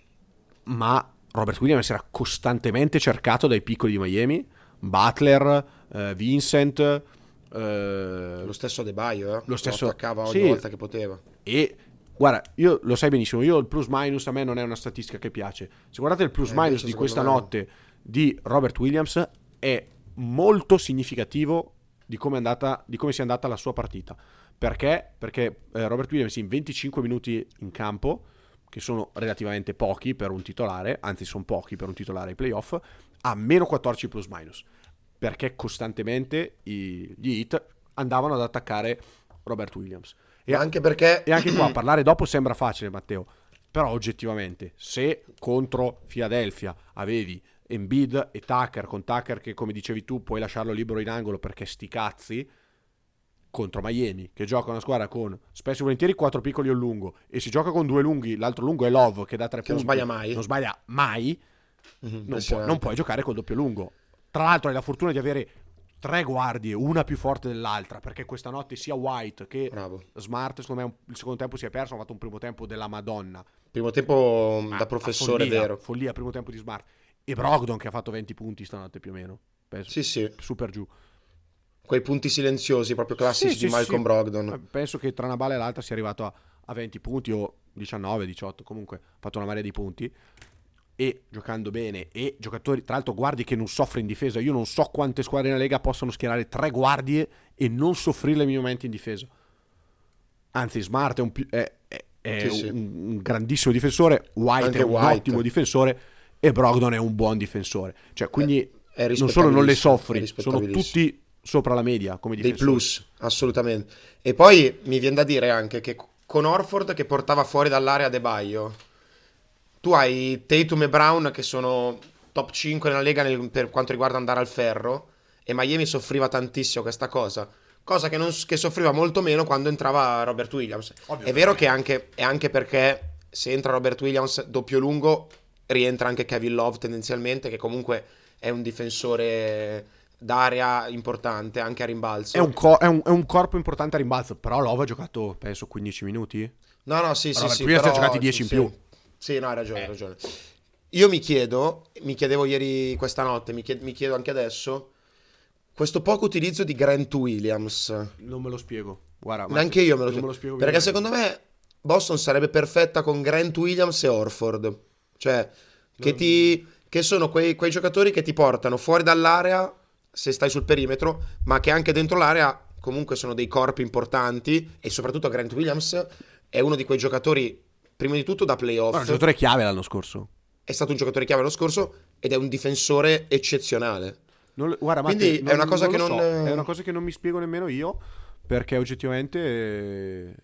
S2: ma Robert Williams era costantemente cercato dai piccoli di Miami, Butler, eh, Vincent eh,
S1: Lo stesso De Baio, eh?
S2: Lo stesso-
S1: attaccava ogni
S2: sì.
S1: volta che poteva.
S2: e guarda, io lo sai benissimo, io il plus minus a me non è una statistica che piace. Se guardate il plus
S1: Eh,
S2: minus
S1: invece
S2: di questa
S1: no.
S2: notte di Robert Williams è molto significativo di come, è andata, di come sia andata la sua partita. Perché? Perché eh, Robert Williams in 25 minuti in campo, che sono relativamente pochi per un titolare, anzi sono pochi per un titolare ai playoff, ha meno 14 plus minus. Perché costantemente i- gli hit andavano ad attaccare Robert Williams. E,
S1: anche perché...
S2: e anche qua [clears throat] parlare dopo sembra facile, Matteo. Però oggettivamente, se contro Philadelphia avevi Embiid e Tucker, con Tucker che come dicevi tu puoi lasciarlo libero in angolo perché sti cazzi, contro Miami che gioca una squadra con spesso e volentieri quattro piccoli o un lungo e si gioca con due lunghi, l'altro lungo è Love che dà tre
S1: Che non
S2: punti.
S1: sbaglia mai.
S2: Non sbaglia mai,
S1: Mhm,
S2: non, puoi, non puoi giocare col doppio lungo. Tra l'altro hai la fortuna di avere tre guardie, una più forte dell'altra, perché questa notte sia White che
S1: Bravo.
S2: Smart, secondo me il secondo tempo si è perso, hanno fatto un primo tempo della Madonna.
S1: Primo tempo
S2: Ma-
S1: da professore,
S2: follia,
S1: vero.
S2: Follia, primo tempo di Smart. E Brogdon che ha fatto 20 punti stanotte più o meno. Penso,
S1: Sì, sì.
S2: Super giù.
S1: Quei punti silenziosi, proprio classici
S2: Sì, sì,
S1: di Malcolm
S2: sì.
S1: Brogdon.
S2: Eh, Penso che tra una balla e l'altra sia arrivato a, a 20 punti o 19, 18, comunque ha fatto una marea di punti. E giocando bene, e giocatori, tra l'altro, guardie che non soffre in difesa. Io non so quante squadre nella Lega possono schierare tre guardie e non soffrirle minimamente in difesa. Anzi, Smart è un, più- è- è- è
S1: Sì, sì.
S2: un- un grandissimo difensore, White
S1: Anche
S2: è un
S1: White.
S2: ottimo difensore e Brogdon è un buon difensore. Cioè, quindi
S1: È
S2: non solo non le soffri, sono tutti sopra la media come
S1: dei
S2: difensori.
S1: plus, assolutamente. E poi mi viene da dire anche che con Orford che portava fuori dall'area De Baio, tu hai Tatum e Brown che sono top 5 nella Lega nel- per quanto riguarda andare al ferro e Miami soffriva tantissimo questa cosa. Cosa che, non- che soffriva molto meno quando entrava Robert Williams.
S2: Ovvio,
S1: È vero che anche, è anche perché se entra Robert Williams doppio lungo, rientra anche Kevin Love tendenzialmente, che comunque è un difensore d'area importante anche a rimbalzo.
S2: È un, co- è un- è un corpo importante a rimbalzo, però Love ha giocato, penso, 15 minuti.
S1: No, no, sì, sì,
S2: Robert
S1: sì.
S2: Williams ne ha
S1: però-
S2: giocati 10 in
S1: sì.
S2: più.
S1: Sì, no, hai ragione, hai
S2: Eh.
S1: ragione. Io mi chiedo, mi chiedevo ieri questa notte, mi, chied- mi chiedo anche adesso, questo poco utilizzo di Grant Williams.
S2: Non me lo spiego. Guarda, ma
S1: Neanche io me lo,
S2: non spiego.
S1: Perché
S2: bene.
S1: secondo me Boston sarebbe perfetta con Grant Williams e Orford. Cioè, che, ti, che sono quei, quei giocatori che ti portano fuori dall'area se stai sul perimetro, ma che anche dentro l'area comunque sono dei corpi importanti. E soprattutto Grant Williams è uno di quei giocatori, prima di tutto da playoff.
S2: Guarda, un giocatore chiave l'anno scorso.
S1: È stato un giocatore chiave l'anno scorso ed è un difensore eccezionale.
S2: Non- guarda,
S1: Quindi
S2: Matte,
S1: è una cosa
S2: lo
S1: che non-
S2: so, È una cosa che non mi spiego nemmeno io, perché oggettivamente, eh,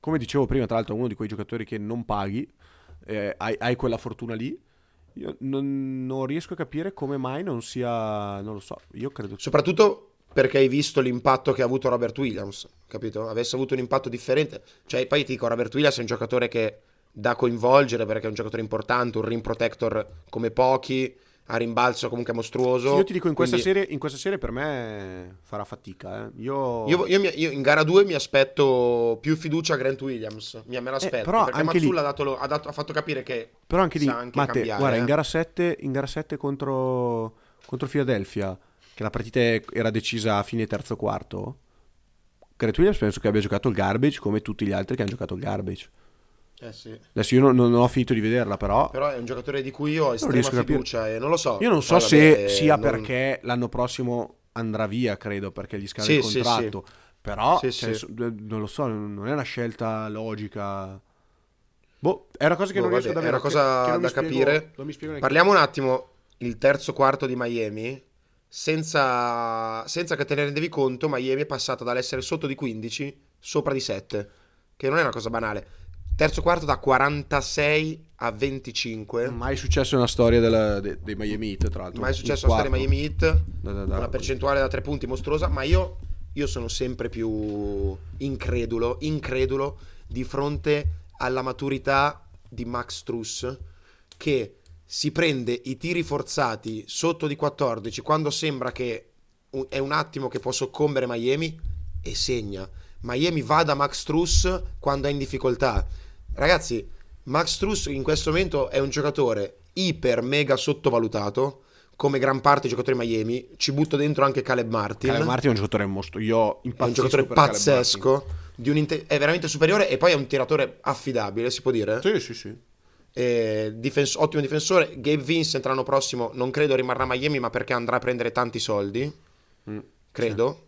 S2: come dicevo prima, tra l'altro, è uno di quei giocatori che non paghi, eh, hai, hai quella fortuna lì. Io non, non riesco a capire come mai non sia. Non lo so. Io credo.
S1: Soprattutto perché hai visto l'impatto che ha avuto Robert Williams, capito? Avesse avuto un impatto differente. Cioè, poi ti dico, Robert Williams è un giocatore che da coinvolgere perché è un giocatore importante, un rim protector come pochi, a rimbalzo comunque mostruoso.
S2: Io ti dico, in questa,
S1: Quindi
S2: serie, in questa serie per me farà fatica. eh. Io,
S1: Io, io mi- io in gara 2 mi aspetto più fiducia a Grant Williams, mi, me l'aspetto,
S2: Eh, però
S1: perché Mazzulla ha, ha ha fatto capire che
S2: Però anche lì,
S1: anche
S2: Matte,
S1: cambiare,
S2: guarda,
S1: eh.
S2: in gara 7, in gara 7 contro, contro Philadelphia, che la partita era decisa a fine terzo quarto, Grant Williams penso che abbia giocato il garbage come tutti gli altri che hanno giocato il garbage.
S1: Eh sì.
S2: Adesso io non, non ho finito di vederla, però
S1: Però è un giocatore di cui io ho estrema fiducia e non lo so.
S2: io non so se
S1: vabbè,
S2: sia
S1: non-
S2: perché l'anno prossimo andrà via, credo, perché gli scade
S1: Sì,
S2: il
S1: sì,
S2: contratto. Però,
S1: Sì,
S2: cioè,
S1: sì.
S2: so- non lo so, non è una scelta logica. Boh, è una cosa che
S1: Boh,
S2: non riesco
S1: vabbè,
S2: davvero
S1: è una cosa
S2: che- che
S1: da
S2: spiego-
S1: capire. Parliamo un attimo il terzo quarto di Miami. Senza, senza che te ne rendevi conto, Miami è passata dall'essere sotto di 15 sopra di 7, che non è una cosa banale. Terzo quarto da 46 a 25.
S2: Mai successo nella storia della- de- dei Miami Heat, tra l'altro.
S1: Mai successo alla storia
S2: quarto.
S1: Miami Heat.
S2: Da- da- da-
S1: una percentuale da tre punti mostruosa, ma io, io sono sempre più incredulo, incredulo di fronte alla maturità di Max Truss che si prende i tiri forzati sotto di 14 quando sembra che è un attimo che può soccombere Miami e segna. Miami va da Max Truss quando è in difficoltà. Ragazzi, Max Truss in questo momento è un giocatore iper mega sottovalutato come gran parte dei giocatori Miami. Ci butto dentro anche Caleb Martin.
S2: Caleb Martin è un giocatore mostro. Io
S1: è un
S2: impazzisco
S1: giocatore pazzesco, di un inte- è veramente superiore e poi è un tiratore affidabile, si può dire.
S2: Sì, sì, sì.
S1: Eh, difens- ottimo difensore. Gabe Vincent l'anno prossimo non credo rimarrà a Miami, ma perché andrà a prendere tanti soldi.
S2: Mm,
S1: Credo.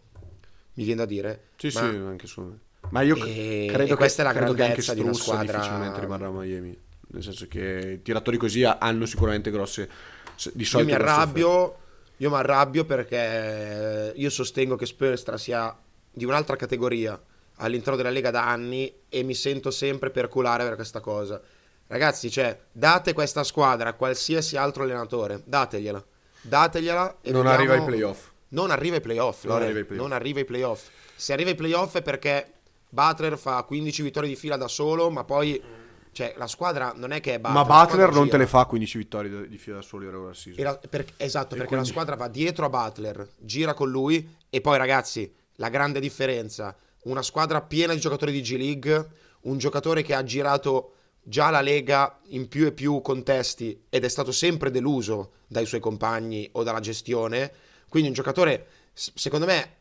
S1: Mi viene da dire.
S2: Sì,
S1: Ma-
S2: sì, anche su. Ma io
S1: E-
S2: credo
S1: e
S2: che,
S1: questa è la
S2: credo che anche
S1: grandezza di una squadra-
S2: difficilmente rimarrà a Miami. Nel senso che i tiratori così hanno sicuramente grosse. se- Di
S1: Io
S2: solito
S1: mi
S2: grosse
S1: arrabbio, io mi arrabbio perché io sostengo che Spurstra sia di un'altra categoria all'interno della Lega da anni e mi sento sempre perculare per questa cosa. Ragazzi, cioè, date questa squadra a qualsiasi altro allenatore, dategliela. Dategliela e
S2: Non
S1: vediamo-
S2: arriva ai playoff.
S1: Non arriva ai playoff,
S2: Non
S1: Lore.
S2: arriva ai playoff.
S1: Non arriva ai playoff. Se arriva ai playoff è perché Butler fa 15 vittorie di fila da solo, ma poi cioè la squadra non è che è Butler.
S2: Ma Butler non
S1: gira.
S2: te le fa 15 vittorie di- fila da solo in regular season.
S1: Per- esatto,
S2: E
S1: perché
S2: quindi-
S1: la squadra va dietro a Butler, gira con lui e poi ragazzi, la grande differenza, una squadra piena di giocatori di G League, un giocatore che ha girato già la Lega in più e più contesti ed è stato sempre deluso dai suoi compagni o dalla gestione, quindi un giocatore secondo me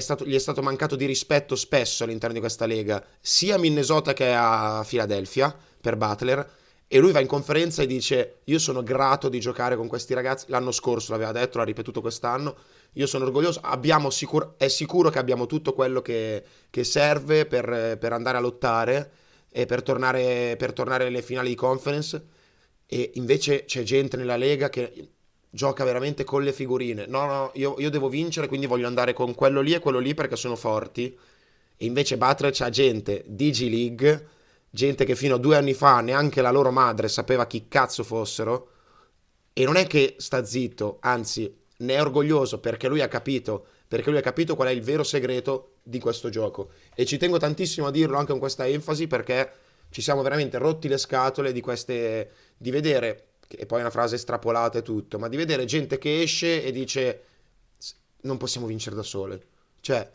S1: stato- gli è stato mancato di rispetto spesso all'interno di questa Lega, sia a Minnesota che a Philadelphia per Butler e lui va in conferenza e dice io sono grato di giocare con questi ragazzi. L'anno scorso l'aveva detto l'ha ripetuto quest'anno. Io sono orgoglioso. Sicur- è sicuro che abbiamo tutto quello che, che serve per, per andare a lottare e per tornare, per tornare alle finali di conference. E invece c'è gente nella Lega che gioca veramente con le figurine. No no io, io devo vincere quindi voglio andare con quello lì e quello lì perché sono forti. E invece Butler c'ha gente di G League gente che fino a due anni fa neanche la loro madre sapeva chi cazzo fossero. E non è che sta zitto, anzi ne è orgoglioso perché lui ha capito, perché lui ha capito qual è il vero segreto di questo gioco. E ci tengo tantissimo a dirlo anche con questa enfasi perché ci siamo veramente rotti le scatole di queste di vedere e poi è una frase estrapolata e tutto, ma di vedere gente che esce e dice "S- non possiamo vincere da sole. Cioè,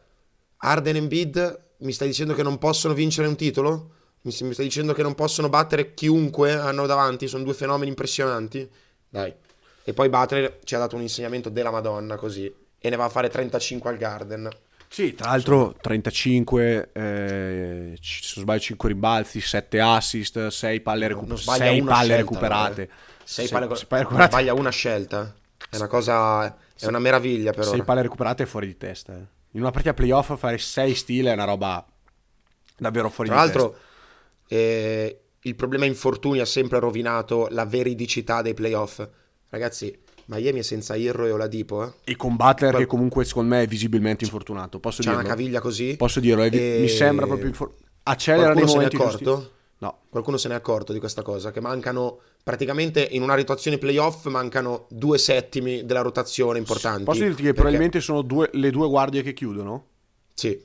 S1: Arden e Embiid mi stai dicendo che non possono vincere un titolo? Mi, stai dicendo che non possono battere chiunque hanno davanti? Sono due fenomeni impressionanti? Dai. E poi Butler ci ha dato un insegnamento della Madonna così e ne va a fare 35 al Garden.
S2: Sì, tra l'altro 35, eh, se non sbaglio 5 rimbalzi, 7 assist, 6 palle, recu-
S1: Non sbaglia
S2: sei
S1: una
S2: palle
S1: scelta,
S2: recuperate.
S1: eh. Sei
S2: Sei-
S1: palle,
S2: sei palle
S1: non
S2: recuperate.
S1: sbaglia una scelta. È una cosa è una meraviglia però.
S2: Sei palle recuperate è fuori di testa. eh. In una partita playoff fare 6 stile è una roba davvero fuori
S1: Tra
S2: di
S1: l'altro,
S2: testa.
S1: eh, il problema infortuni ha sempre rovinato la veridicità dei playoff. Ragazzi, Miami è senza Irro e Oladipo, eh?
S2: E con Butler
S1: Qual-
S2: che comunque secondo me è visibilmente infortunato. Posso
S1: C'ha una
S2: dirlo?
S1: caviglia così.
S2: Posso dirlo? è
S1: E-
S2: Mi sembra proprio infor- accelera nei
S1: Qualcuno se ne è
S2: momenti giusti.
S1: accorto?
S2: No.
S1: Qualcuno se ne è accorto di questa cosa? Che mancano praticamente in una rotazione playoff mancano due settimi della rotazione importanti.
S2: Posso dirti che
S1: Perché-
S2: probabilmente sono due- le due guardie che chiudono?
S1: Sì,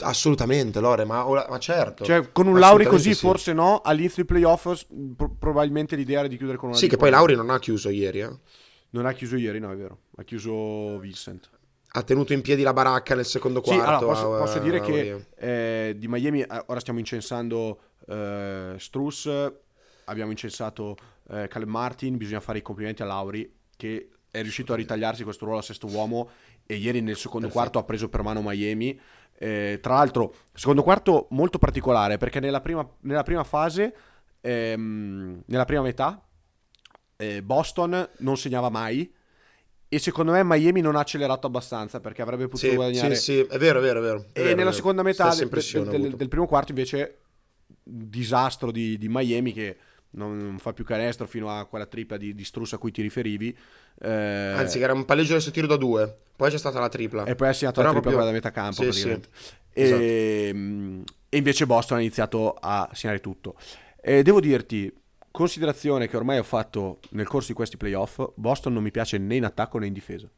S1: assolutamente, Lore, ma, ma certo.
S2: Cioè, con un Lauri così,
S1: sì.
S2: forse no. All'inizio dei playoff, pro- probabilmente l'idea era di chiudere con una
S1: Sì, che poi Lauri non ha chiuso ieri, eh.
S2: Non ha chiuso ieri, no, è vero. Ha chiuso Vincent.
S1: Ha tenuto in piedi la baracca nel secondo
S2: Sì,
S1: quarto.
S2: allora, posso,
S1: a-
S2: posso dire
S1: a
S2: che eh, di Miami eh, ora stiamo incensando eh, Struss, abbiamo incensato eh, Caleb Martin, bisogna fare i complimenti a Lauri che è riuscito a ritagliarsi questo ruolo a sesto uomo e ieri nel secondo
S1: Perfetto.
S2: quarto ha preso per mano Miami. Eh, tra l'altro, secondo quarto molto particolare perché nella prima, nella prima fase, ehm, nella prima metà, eh, Boston non segnava mai. E secondo me Miami non ha accelerato abbastanza perché avrebbe potuto
S1: Sì,
S2: guadagnare
S1: sì, sì, è vero, è vero, è vero. È
S2: e
S1: vero,
S2: nella seconda metà del, del- del- del primo quarto invece disastro di, di Miami che non, non fa più canestro fino a quella tripla di, di Struss a cui ti riferivi eh,
S1: Anzi, che era un palleggio adesso tiro da due. Poi c'è stata la tripla.
S2: e poi ha segnato
S1: Però
S2: la tripla
S1: proprio-
S2: da metà campo
S1: Sì, sì.
S2: E,
S1: Esatto.
S2: mm, e invece Boston ha iniziato a segnare tutto e devo dirti considerazione che ormai ho fatto nel corso di questi playoff Boston non mi piace né in attacco né in difesa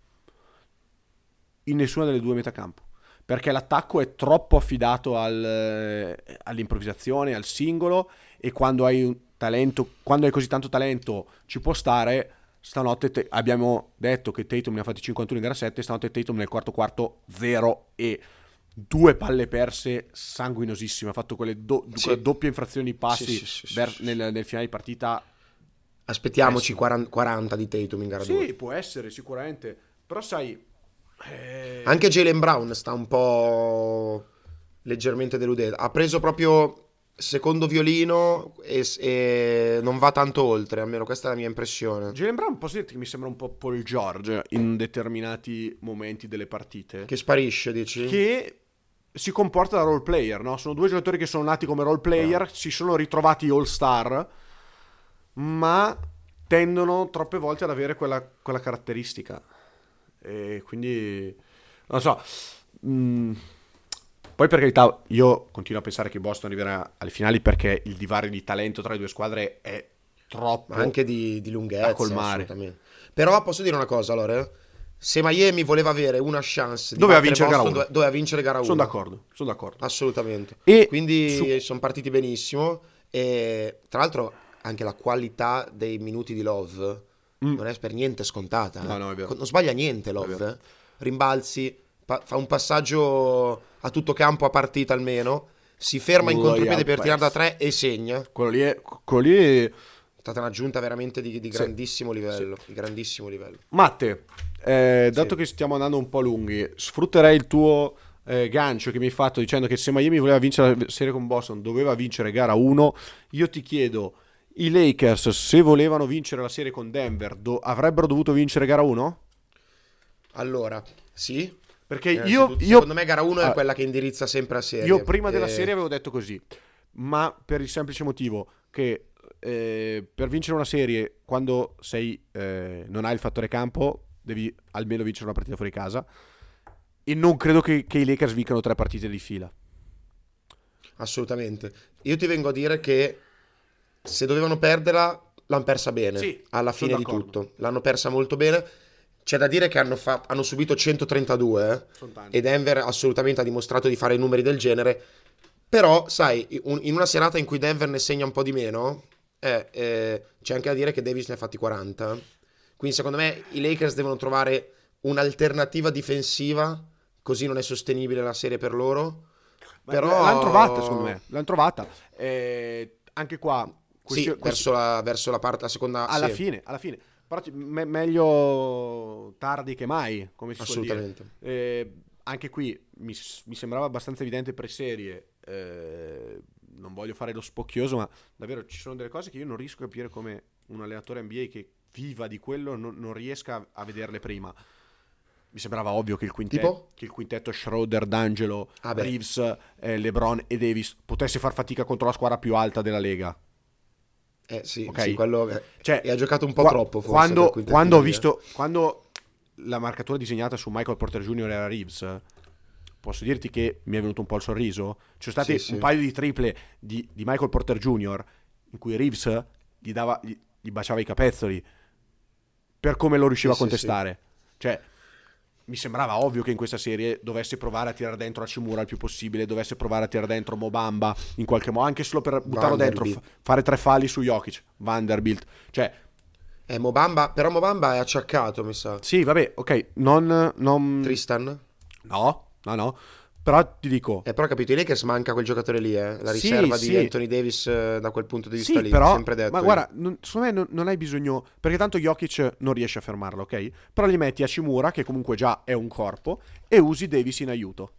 S2: in nessuna delle due metacampo perché l'attacco è troppo affidato al, eh, all'improvvisazione, al singolo e quando hai un talento, quando hai così tanto talento ci può stare. Stanotte te- abbiamo detto che Tatum ne ha fatti 51 in gara 7, stanotte Tatum nel quarto quarto 0 e due palle perse sanguinosissime, ha fatto quelle, do-
S1: Sì.
S2: quelle doppie infrazioni di passi
S1: Sì, sì, sì.
S2: nel, nel finale di partita.
S1: Aspettiamoci
S2: Eh, sì.
S1: 40, 40 di Tatum in gara 2.
S2: Sì, può essere sicuramente, però sai... eh,
S1: Anche Jalen Brown sta un po' leggermente deludendo. Ha preso proprio secondo violino e, e non va tanto oltre, almeno questa è la mia impressione.
S2: Jalen Brown, posso dirti che mi sembra un po' Paul George in determinati momenti delle partite.
S1: Che sparisce, dici?
S2: che si comporta da role player, no? Sono due giocatori che sono nati come role player, si sono ritrovati all star, ma tendono troppe volte ad avere quella, quella caratteristica. E quindi, non so. mm, poi per carità, io continuo a pensare che Boston arriverà alle finali perché il divario di talento tra le due squadre è troppo.
S1: Ma anche di, di lunghezza.
S2: Da colmare.
S1: Però posso dire una cosa, allora. eh? Se Miami voleva avere una chance di
S2: Doveva vincere gara
S1: Boston, dove- doveva vincere gara 1.
S2: Sono d'accordo, sono d'accordo.
S1: Assolutamente.
S2: E
S1: Quindi
S2: su-
S1: sono partiti benissimo. E tra l'altro anche la qualità dei minuti di Love
S2: Mm.
S1: non è per niente scontata.
S2: No, no, vero.
S1: Non sbaglia niente Love. eh. Rimbalzi, pa- fa un passaggio a tutto campo a partita almeno. Si ferma in
S2: Loyal
S1: contropiede per tirare da tre e segna.
S2: Quello lì è, quello lì è-
S1: È stata un'aggiunta veramente di, di
S2: Sì.
S1: grandissimo livello. Di grandissimo livello.
S2: Matte, eh, dato
S1: Sì.
S2: che stiamo andando un po' lunghi, sfrutterei il tuo eh, gancio che mi hai fatto dicendo che se Miami voleva vincere la serie con Boston doveva vincere gara 1. Io ti chiedo, i Lakers se volevano vincere la serie con Denver do- avrebbero dovuto vincere gara 1?
S1: Allora, sì.
S2: Perché io,
S1: Innanzitutto,
S2: io,
S1: secondo me gara 1 è
S2: Ah,
S1: quella che indirizza sempre a serie.
S2: io prima della
S1: Eh,
S2: serie avevo detto così, ma per il semplice motivo che eh, per vincere una serie quando sei, eh, non hai il fattore campo devi almeno vincere una partita fuori casa e non credo che, che i Lakers vincano tre partite di fila.
S1: Assolutamente. Io ti vengo a dire che se dovevano perderla, l'hanno persa bene.
S2: Sì,
S1: alla fine di tutto. L'hanno persa molto bene. C'è da dire che hanno, fa- hanno subito 132 eh, e Denver assolutamente ha dimostrato di fare numeri del genere. Però, sai, un- in una serata in cui Denver ne segna un po' di meno, eh, eh, c'è anche da dire che Davis ne ha fatti 40. Quindi, secondo me, i Lakers devono trovare un'alternativa difensiva, così non è sostenibile la serie per loro. Però-
S2: L'hanno trovata, secondo me. L'hanno trovata. Eh, anche qua,
S1: Sì, verso la, verso la parte, la seconda...
S2: alla
S1: sì,
S2: fine, alla fine. Però me- meglio tardi che mai, come si suol dire.
S1: assolutamente.
S2: Eh, anche qui mi, mi sembrava abbastanza evidente pre-serie. eh, non voglio fare lo spocchioso, ma davvero ci sono delle cose che io non riesco a capire come un allenatore NBA che viva di quello non, non riesca a, vederle prima. Mi sembrava ovvio che il quintetto, che il quintetto Schroeder, D'Angelo,
S1: Ah.
S2: Reeves, eh, LeBron e Davis potesse far fatica contro la squadra più alta della Lega.
S1: Eh sì,
S2: Ok.
S1: sì, quello... eh,
S2: Cioè,
S1: e ha giocato un po'
S2: qua-
S1: troppo forse.
S2: Quando, quando ho
S1: eh.
S2: visto, quando la marcatura disegnata su Michael Porter Jr. era Reeves, posso dirti che mi è venuto un po' il sorriso. Ci sono stati
S1: Sì, sì.
S2: un paio di triple di, di Michael Porter Jr. in cui Reeves gli, dava, gli, gli baciava i capezzoli per come lo riusciva
S1: Sì,
S2: a
S1: sì,
S2: contestare. Cioè, mi sembrava ovvio che in questa serie dovesse provare a tirare dentro Hachimura il più possibile, dovesse provare a tirare dentro Mobamba in qualche modo, anche solo per buttarlo dentro, fa- fare tre falli su Jokic, Vanderbilt. Cioè,
S1: Eh, Mobamba, però Mobamba è acciaccato, mi sa.
S2: Sì, vabbè, ok, non... non...
S1: Tristan?
S2: No, no, no. Però ti dico...
S1: Eh, però capito, i Lakers manca quel giocatore lì, eh. La
S2: Sì,
S1: riserva
S2: sì.
S1: di Anthony Davis eh, da quel punto di vista
S2: Sì,
S1: lì,
S2: però...
S1: sempre detto.
S2: ma
S1: io.
S2: guarda, non- secondo me non, non hai bisogno... Perché tanto Jokic non riesce a fermarlo, ok? Però gli metti Hachimura, che comunque già è un corpo, e usi Davis in aiuto.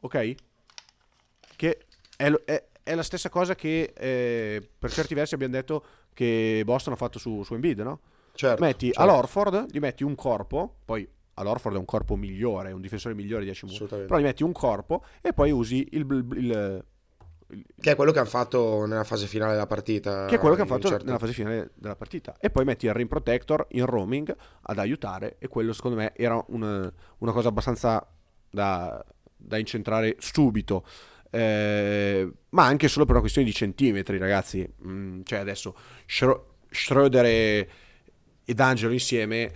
S2: Ok? Che è, è- è la stessa cosa che eh, per certi versi abbiamo detto che Boston ha fatto su, su Embiid, no?
S1: Certo,
S2: metti
S1: certo,
S2: all'Orford, gli metti un corpo, poi all'Orford è un corpo migliore, un difensore migliore di
S1: Assolutamente.
S2: però gli metti un corpo e poi usi il, il- il-
S1: Che è quello che hanno fatto nella fase finale della partita.
S2: che è quello che hanno fatto
S1: certo-
S2: nella fase finale della partita. E poi metti il rim protector in roaming ad aiutare e quello secondo me era una, una cosa abbastanza da, da incentrare subito. Eh, ma anche solo per una questione di centimetri, ragazzi. Mm, cioè adesso Schro- Schroeder e, e D'Angelo insieme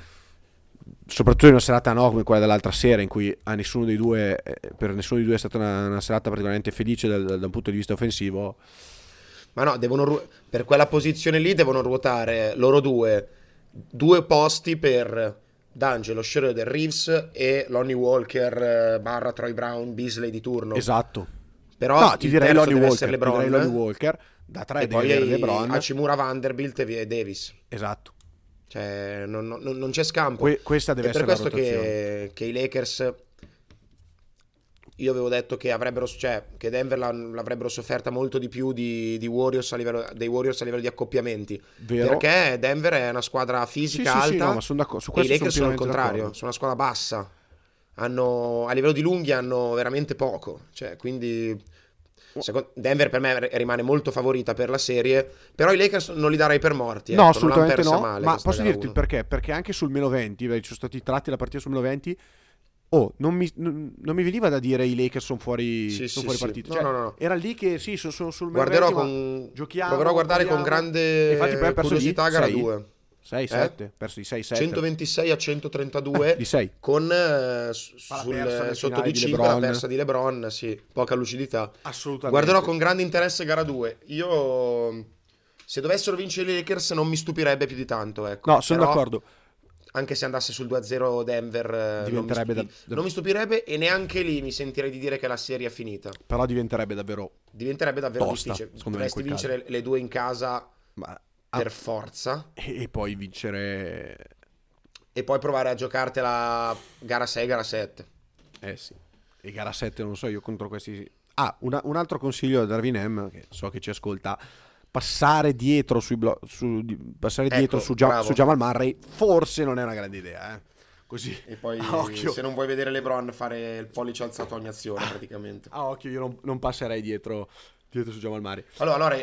S2: soprattutto in una serata no come quella dell'altra sera in cui a nessuno dei due, eh, per nessuno dei due è stata una, una serata particolarmente felice dal, dal, punto di vista offensivo.
S1: Ma no, devono, per quella posizione lì devono ruotare loro due, due posti per D'Angelo, Schroeder, Reeves e Lonnie Walker eh, barra Troy Brown, Beasley di turno.
S2: Esatto.
S1: Però
S2: no, ti direi Lonnie Walker,
S1: LeBron,
S2: direi Lonnie Walker, da tre
S1: e poi LeBron. Hachimura, Vanderbilt e Davis.
S2: Esatto.
S1: Cioè, non, non, non c'è scampo.
S2: Que- questa deve
S1: è
S2: essere
S1: per questo che, che, i Lakers. Io avevo detto che, avrebbero, cioè, che Denver l'avrebbero sofferta molto di più di, di Warriors livello, dei Warriors a livello di accoppiamenti.
S2: Vero.
S1: Perché Denver è una squadra fisica
S2: sì,
S1: alta.
S2: Sì, no, ma sono d'accordo. Su questo
S1: e i Lakers
S2: sono,
S1: sono al contrario,
S2: d'accordo.
S1: sono una squadra bassa. Hanno, a livello di lunghi hanno veramente poco. Cioè, quindi Denver per me rimane molto favorita per la serie, però i Lakers non li darei per morti.
S2: No,
S1: ecco,
S2: assolutamente no.
S1: Male,
S2: ma posso dirti il perché? Perché anche sul meno 20, ci sono stati tratti la partita sul meno 20. Oh, non mi, non, non mi veniva da dire i Lakers sono fuori,
S1: sì,
S2: sono
S1: sì,
S2: fuori partita.
S1: Sì.
S2: Cioè,
S1: no, no, no.
S2: Era lì che sì, sono, sono sul meno
S1: Guarderò
S2: 20,
S1: con...
S2: giochiamo.
S1: Proverò a guardare con grande
S2: Infatti poi
S1: curiosità gara
S2: 6.
S1: 2.
S2: 6 7, eh? perso di 6 7.
S1: 126 a 132
S2: eh, di 6.
S1: Con eh, sul, sotto di 5 la persa di LeBron, sì, poca lucidità.
S2: Assolutamente.
S1: Guarderò con grande interesse gara 2. Io se dovessero vincere i Lakers non mi stupirebbe più di tanto, ecco.
S2: No, sono
S1: Però,
S2: d'accordo.
S1: Anche se andasse sul 2-0 Denver
S2: diventerebbe
S1: non mi,
S2: da, da...
S1: non mi stupirebbe e neanche lì mi sentirei di dire che la serie è finita.
S2: Però diventerebbe davvero
S1: diventerebbe davvero
S2: tosta,
S1: difficile. Dovresti vincere
S2: caso.
S1: le due in casa
S2: Ma
S1: per forza.
S2: E, e, poi vincere.
S1: E poi provare a giocartela gara 6, gara 7.
S2: Eh sì. E gara 7 non so, io contro questi... Ah, una, un altro consiglio da Darwin M, che so che ci ascolta, passare dietro, sui blo- su, passare
S1: ecco,
S2: dietro su, Gia- su, Jamal Murray forse non è una grande idea, eh. Così.
S1: E poi [laughs] se non vuoi vedere LeBron fare il pollice alzato ogni azione praticamente.
S2: Ah, occhio, io non, non passerei dietro, dietro su Jamal Murray.
S1: Allora, allora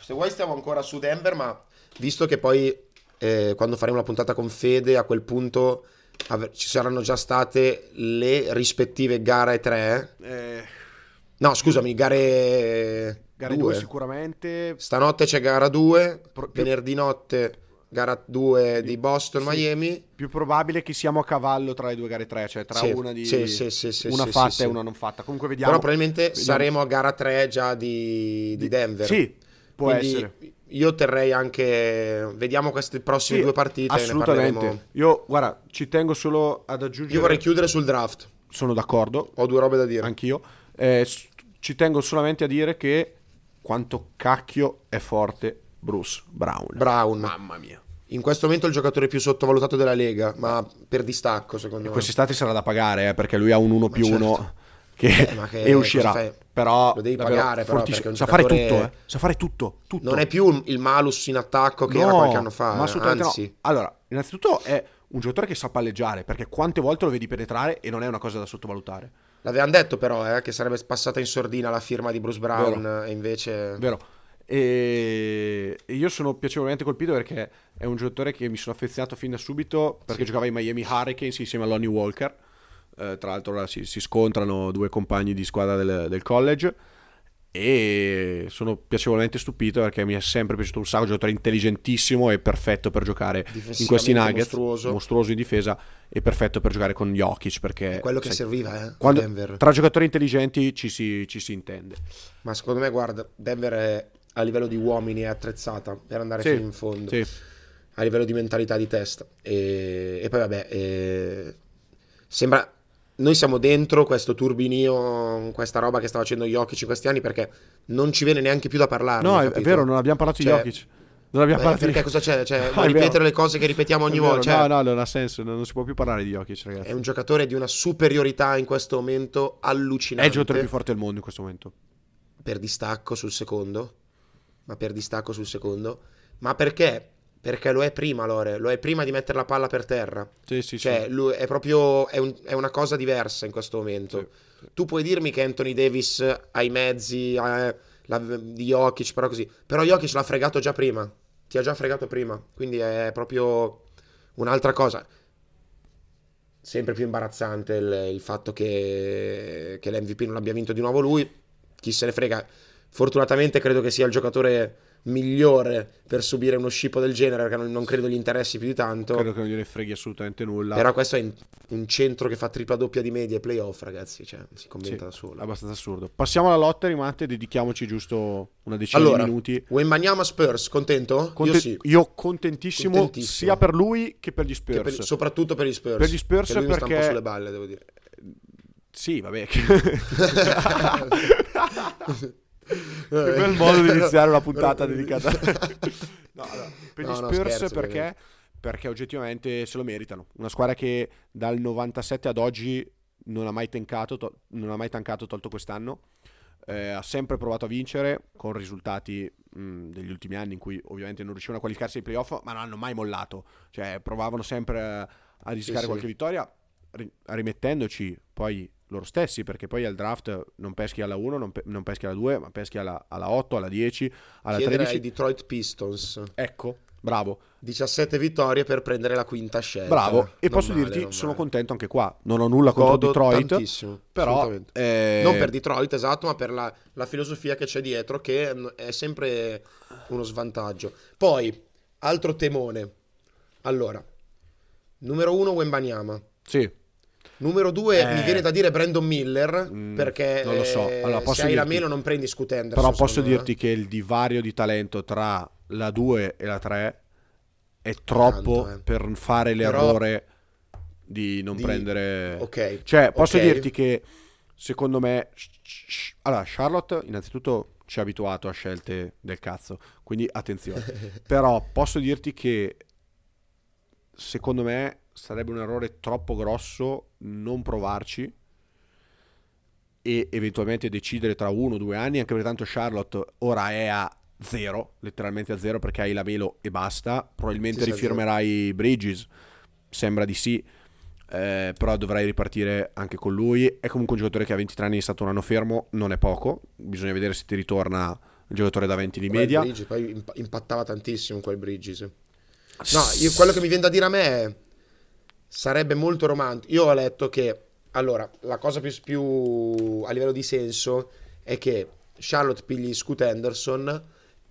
S1: se vuoi stiamo ancora su Denver, ma visto che poi eh, quando faremo la puntata con Fede, a quel punto av- ci saranno già state le rispettive gare 3.
S2: Eh...
S1: No, scusami, gare...
S2: Gare 2 sicuramente.
S1: Stanotte c'è gara 2, Pro- venerdì notte gara 2 di Boston,
S2: sì,
S1: Miami.
S2: Più probabile che siamo a cavallo tra le due gare 3, cioè tra
S1: sì,
S2: una di
S1: sì, sì,
S2: una fatta e una non fatta. Comunque vediamo.
S1: Però probabilmente vediamo. saremo a gara 3 già di, di Denver.
S2: Sì, può
S1: Quindi
S2: essere.
S1: Io terrei anche vediamo queste prossime
S2: sì,
S1: due partite
S2: assolutamente. Io guarda, ci tengo solo ad aggiungere
S1: Io vorrei chiudere sul draft.
S2: Sono d'accordo.
S1: Ho due robe da dire.
S2: Anch'io. Eh, ci tengo solamente a dire che quanto cacchio è forte Bruce Brown.
S1: Brown.
S2: Mamma mia.
S1: In questo momento è il giocatore più sottovalutato della Lega, ma per distacco secondo me.
S2: Quest'estate sarà da pagare eh, perché lui ha un 1 più
S1: certo.
S2: 1 che,
S1: eh, che
S2: e uscirà. Però
S1: lo devi pagare, però,
S2: sa
S1: giocatore...
S2: fare tutto, eh. sa fare tutto, tutto,
S1: Non è più il malus in attacco che
S2: no,
S1: era qualche anno fa.
S2: Ma assolutamente
S1: anzi.
S2: no. Allora, innanzitutto è un giocatore che sa palleggiare perché quante volte lo vedi penetrare e non è una cosa da sottovalutare.
S1: L'avevano detto però eh, che sarebbe passata in sordina la firma di Bruce Brown
S2: Vero.
S1: e invece...
S2: Vero. E io sono piacevolmente colpito perché è un giocatore che mi sono affezionato fin da subito perché
S1: Sì.
S2: giocava ai Miami Hurricanes insieme a Lonnie Walker. Eh, tra l'altro ora si, si scontrano due compagni di squadra del, del college e sono piacevolmente stupito perché mi è sempre piaciuto un sacco, giocatore intelligentissimo e perfetto per giocare in questi Nuggets,
S1: mostruoso.
S2: in difesa e perfetto per giocare con Jokic perché
S1: È quello che
S2: sai,
S1: serviva eh,
S2: quando-
S1: Denver.
S2: tra giocatori intelligenti ci si, ci si intende.
S1: Ma secondo me, guarda, Denver è, a livello di uomini è attrezzata per andare
S2: Sì,
S1: fino in fondo.
S2: Sì.
S1: A livello di mentalità di testa. E, e poi vabbè, e- sembra... Noi siamo dentro questo turbinio, questa roba che sta facendo Jokic in questi anni perché non ci viene neanche più da parlare.
S2: No, è, è vero, non abbiamo parlato
S1: Cioè,
S2: di Jokic. Non abbiamo
S1: Eh,
S2: parlato
S1: perché
S2: di...
S1: cosa c'è? Cioè,
S2: No, [laughs] è
S1: ripetere le cose che ripetiamo ogni
S2: È
S1: volta? Cioè,
S2: No, no, non ha senso, non, si può più parlare di Jokic, ragazzi.
S1: È un giocatore di una superiorità in questo momento
S2: È
S1: allucinante.
S2: il giocatore più forte del mondo in questo momento.
S1: per distacco sul secondo. Ma per distacco sul secondo. Ma perché? Perché lo è prima, Lore. Lo è prima di mettere la palla per terra.
S2: Sì, sì,
S1: Cioè,
S2: sì.
S1: lui è proprio. È, un- è una cosa diversa in questo momento.
S2: Sì, sì.
S1: Tu puoi dirmi che Anthony Davis ha i mezzi ha la- di Jokic, però così. Però Jokic l'ha fregato già prima. Ti ha già fregato prima. Quindi è proprio un'altra cosa. Sempre più imbarazzante il, il fatto che, che l'MVP non l'abbia vinto di nuovo lui. Chi se ne frega. Fortunatamente credo che sia il giocatore migliore per subire uno scippo del genere, perché non, non credo gli interessi più di tanto.
S2: Credo che non gliene freghi assolutamente nulla.
S1: Però questo è in- un centro che fa tripla doppia di media e playoff, ragazzi, cioè si commenta
S2: Sì,
S1: da solo.
S2: abbastanza assurdo. Passiamo alla lotta, Rimate, dedichiamoci giusto una decina
S1: Allora,
S2: di minuti.
S1: Wembanyama Spurs, contento?
S2: Conte-
S1: Io sì.
S2: io contentissimo,
S1: Contentissimo.
S2: sia per lui che per gli Spurs.
S1: per- soprattupto per gli Spurs.
S2: Per gli Spurs
S1: che lui mi sta un po'
S2: perché-
S1: sulle balle, devo dire.
S2: Sì, vabbè. [laughs] [laughs] [laughs] Che... Che bel modo di iniziare una [laughs] puntata dedicata. no, allora, [laughs] per gli
S1: No, no,
S2: Spurs
S1: scherzo,
S2: perché?
S1: ovviamente.
S2: Perché oggettivamente se lo meritano. Una squadra che dal 97 ad oggi non ha mai tancato, to- non ha mai tancato tolto quest'anno. Eh, ha sempre provato a vincere con risultati mh, degli ultimi anni in cui ovviamente non riuscivano a qualificarsi ai playoff, ma non hanno mai mollato. Cioè provavano sempre a, rischiare
S1: sì.
S2: qualche vittoria, ri- rimettendoci poi loro stessi, perché poi al draft non peschi alla 1, non, pe- non peschi alla 2, ma peschi alla, alla 8, alla 10, alla
S1: Chiedere
S2: 13.
S1: ai Detroit Pistons.
S2: Ecco, bravo,
S1: 17 vittorie per prendere la quinta scelta.
S2: bravo. E
S1: Non
S2: posso
S1: male,
S2: dirti, sono
S1: male.
S2: contento anche qua. Non ho nulla contro
S1: Godo
S2: Detroit,
S1: tantissimo,
S2: però... eh,
S1: Non per Detroit, esatto, ma per la, la filosofia che c'è dietro, che mm, è sempre uno svantaggio. Poi, altro temone. Allora, numero uno Wembanyama.
S2: Sì,
S1: Numero due,
S2: Eh.
S1: mi viene da dire Brandon Miller,
S2: Mm,
S1: perché
S2: non lo so.
S1: eh,
S2: Allora,
S1: se
S2: posso
S1: hai la
S2: dirti-
S1: meno non prendi Scoot
S2: però posso
S1: secondo me.
S2: dirti che il divario di talento tra la 2 e la 3 è troppo
S1: Tanto, eh.
S2: per fare
S1: Però-
S2: l'errore di non
S1: Di-
S2: prendere...
S1: Ok.
S2: Cioè, posso
S1: ok.
S2: dirti che secondo me... Allora, Charlotte innanzitutto ci ha abituato a scelte del cazzo, quindi attenzione. [laughs] Però posso dirti che secondo me sarebbe un errore troppo grosso non provarci e eventualmente decidere tra uno o due anni, anche perché tanto Charlotte ora è a zero, letteralmente a zero perché hai la Melo e basta, probabilmente
S1: Sì,
S2: rifirmerai Bridges, sembra di sì, eh, però dovrai ripartire anche con lui, è comunque un giocatore che a 23 anni è stato un anno fermo, non è poco, bisogna vedere se ti ritorna il giocatore da 20 di
S1: Quel
S2: media.
S1: Bridges, poi imp- impattava tantissimo quel Bridges. No, io, quello che mi viene da dire a me è sarebbe molto romantico. Io ho letto che allora la cosa più, più a livello di senso è che Charlotte pigli Scoot Henderson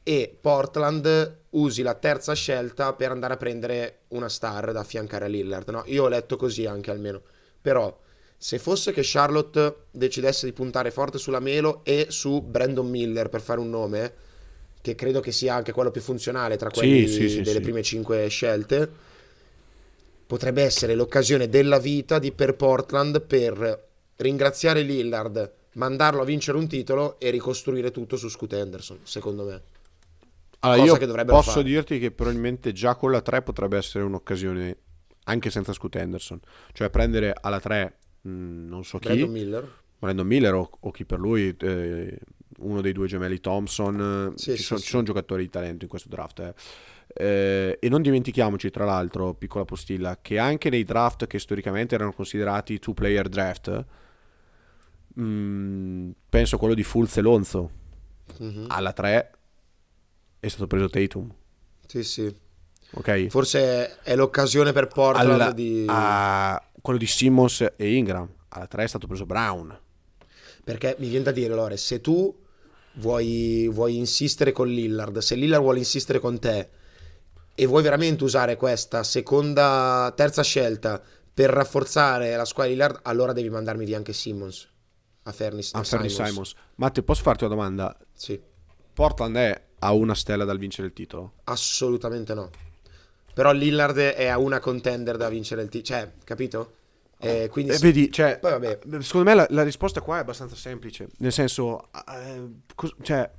S1: e Portland usi la terza scelta per andare a prendere una star da affiancare a Lillard. No? Io ho letto così anche almeno. Però se fosse che Charlotte decidesse di puntare forte sulla Melo e su Brandon Miller per fare un nome, che credo che sia anche quello più funzionale tra quelli
S2: sì, sì,
S1: delle
S2: sì.
S1: prime cinque scelte, potrebbe essere l'occasione della vita di per Portland per ringraziare Lillard, mandarlo a vincere un titolo e ricostruire tutto su Scoot Henderson, secondo me.
S2: Allora, io posso
S1: fare.
S2: dirti che probabilmente già con la 3 potrebbe essere un'occasione anche senza Scoot Henderson, cioè prendere alla 3 mh, non so chi,
S1: Brandon Miller.
S2: Brandon Miller o, o chi per lui, eh, uno dei due gemelli Thompson,
S1: Sì,
S2: ci,
S1: sì,
S2: sono,
S1: sì.
S2: ci sono giocatori di talento in questo draft. eh. Eh, e non dimentichiamoci, tra l'altro, piccola postilla, che anche nei draft che storicamente erano considerati two player draft, mh, penso quello di Fulz e Lonzo,
S1: Mhm.
S2: alla 3 è stato preso Tatum,
S1: Sì, sì.
S2: ok?
S1: Forse è l'occasione per Portland
S2: Alla-
S1: di...
S2: a- quello di Simmons e Ingram, alla 3 è stato preso Brown.
S1: Perché mi viene da dire, Lore, se tu vuoi, vuoi insistere con Lillard, se Lillard vuole insistere con te e vuoi veramente usare questa seconda, terza scelta per rafforzare la squadra di Lillard, allora devi mandarmi via anche Simmons a Fernis
S2: A Fernie
S1: Simons.
S2: Simons. Matte, posso farti una domanda?
S1: Sì,
S2: Portland è a una stella dal vincere il titolo?
S1: assolutamente no. Però Lillard è a una contender da vincere il titolo, cioè, capito? Eh, quindi
S2: Eh,
S1: sì.
S2: vedi, cioè,
S1: vabbè.
S2: secondo me la, la risposta qua è abbastanza semplice. Nel senso, eh, cos- cioè,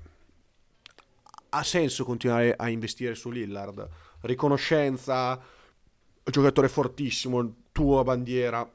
S2: ha senso continuare a investire su Lillard. Riconoscenza, giocatore fortissimo, tua bandiera.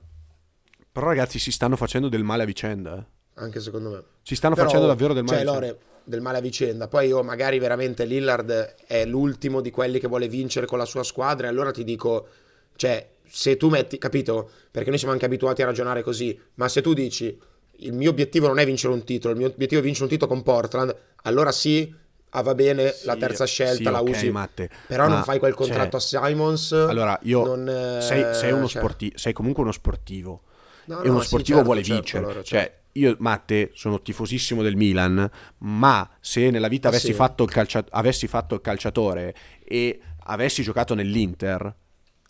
S2: Però ragazzi si stanno facendo del male a vicenda. eh.
S1: anche secondo me.
S2: Si stanno
S1: Però,
S2: facendo davvero del male.
S1: Cioè,
S2: a vicenda.
S1: Lore, del male a vicenda. Poi io magari veramente Lillard è l'ultimo di quelli che vuole vincere con la sua squadra e allora ti dico, cioè, se tu metti, capito? Perché noi siamo anche abituati a ragionare così, ma se tu dici il mio obiettivo non è vincere un titolo, il mio obiettivo è vincere un titolo con Portland, allora sì, ah, va bene, la
S2: Sì,
S1: terza scelta
S2: sì,
S1: la
S2: ok,
S1: usi.
S2: Matte,
S1: Però
S2: ma,
S1: non fai quel
S2: cioè,
S1: contratto a Simons.
S2: Allora, io
S1: non,
S2: sei, sei uno
S1: cioè-
S2: sportivo, sei comunque uno sportivo.
S1: No,
S2: e
S1: no,
S2: uno
S1: sì,
S2: sportivo
S1: certo,
S2: vuole
S1: certo,
S2: vincere.
S1: allora,
S2: Cioè,
S1: certo.
S2: io, Matte, sono tifosissimo del Milan, ma se nella vita
S1: Ah,
S2: avessi,
S1: sì?
S2: fatto il calcia- avessi fatto il calciatore e avessi giocato nell'Inter,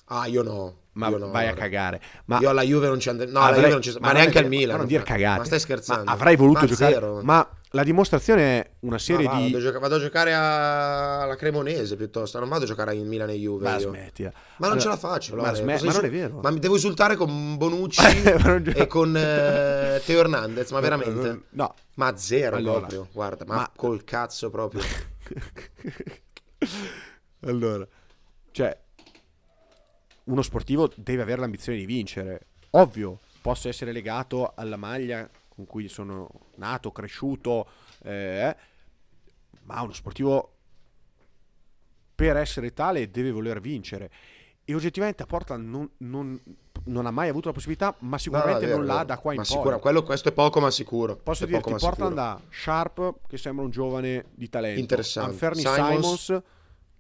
S1: Ah, io no.
S2: Ma
S1: io no,
S2: vai a cagare. Ma
S1: Io alla Juve non ci andrei. No, alla
S2: avrei-
S1: Juve non ci ma,
S2: non
S1: neanche al Milan.
S2: Ma non dire cagate.
S1: Ma stai scherzando?
S2: Ma avrei voluto
S1: Ma
S2: giocare.
S1: zero.
S2: Ma la dimostrazione è una serie
S1: Ma va,
S2: di.
S1: vado, a gioca- vado a giocare a- alla Cremonese piuttosto. Non vado a giocare in Milan e Juve.
S2: Ma
S1: io.
S2: smetti. eh.
S1: Ma non
S2: Allora,
S1: ce la faccio.
S2: Ma,
S1: Cosa
S2: ma non è vero.
S1: Ma mi devo insultare con Bonucci [laughs]
S2: Ma non gio-
S1: e con eh, Teo Hernandez. Ma [laughs] veramente?
S2: No.
S1: Ma zero
S2: Allora,
S1: proprio. Guarda, ma,
S2: ma-
S1: col cazzo proprio. [laughs]
S2: allora, cioè, uno sportivo deve avere l'ambizione di vincere. Ovvio, posso essere legato alla maglia con cui sono nato, cresciuto, eh, ma uno sportivo per essere tale deve voler vincere. E oggettivamente a Portland non, non- non ha mai avuto la possibilità, ma sicuramente
S1: No, no,
S2: non l'ha da qua in
S1: ma
S2: poi.
S1: sicuro, quello, questo è poco, ma sicuro.
S2: Posso dirti, Portland
S1: sicuro.
S2: ha Sharp, che sembra un giovane di talento.
S1: Interessante.
S2: Anferni
S1: Simons-
S2: Simons,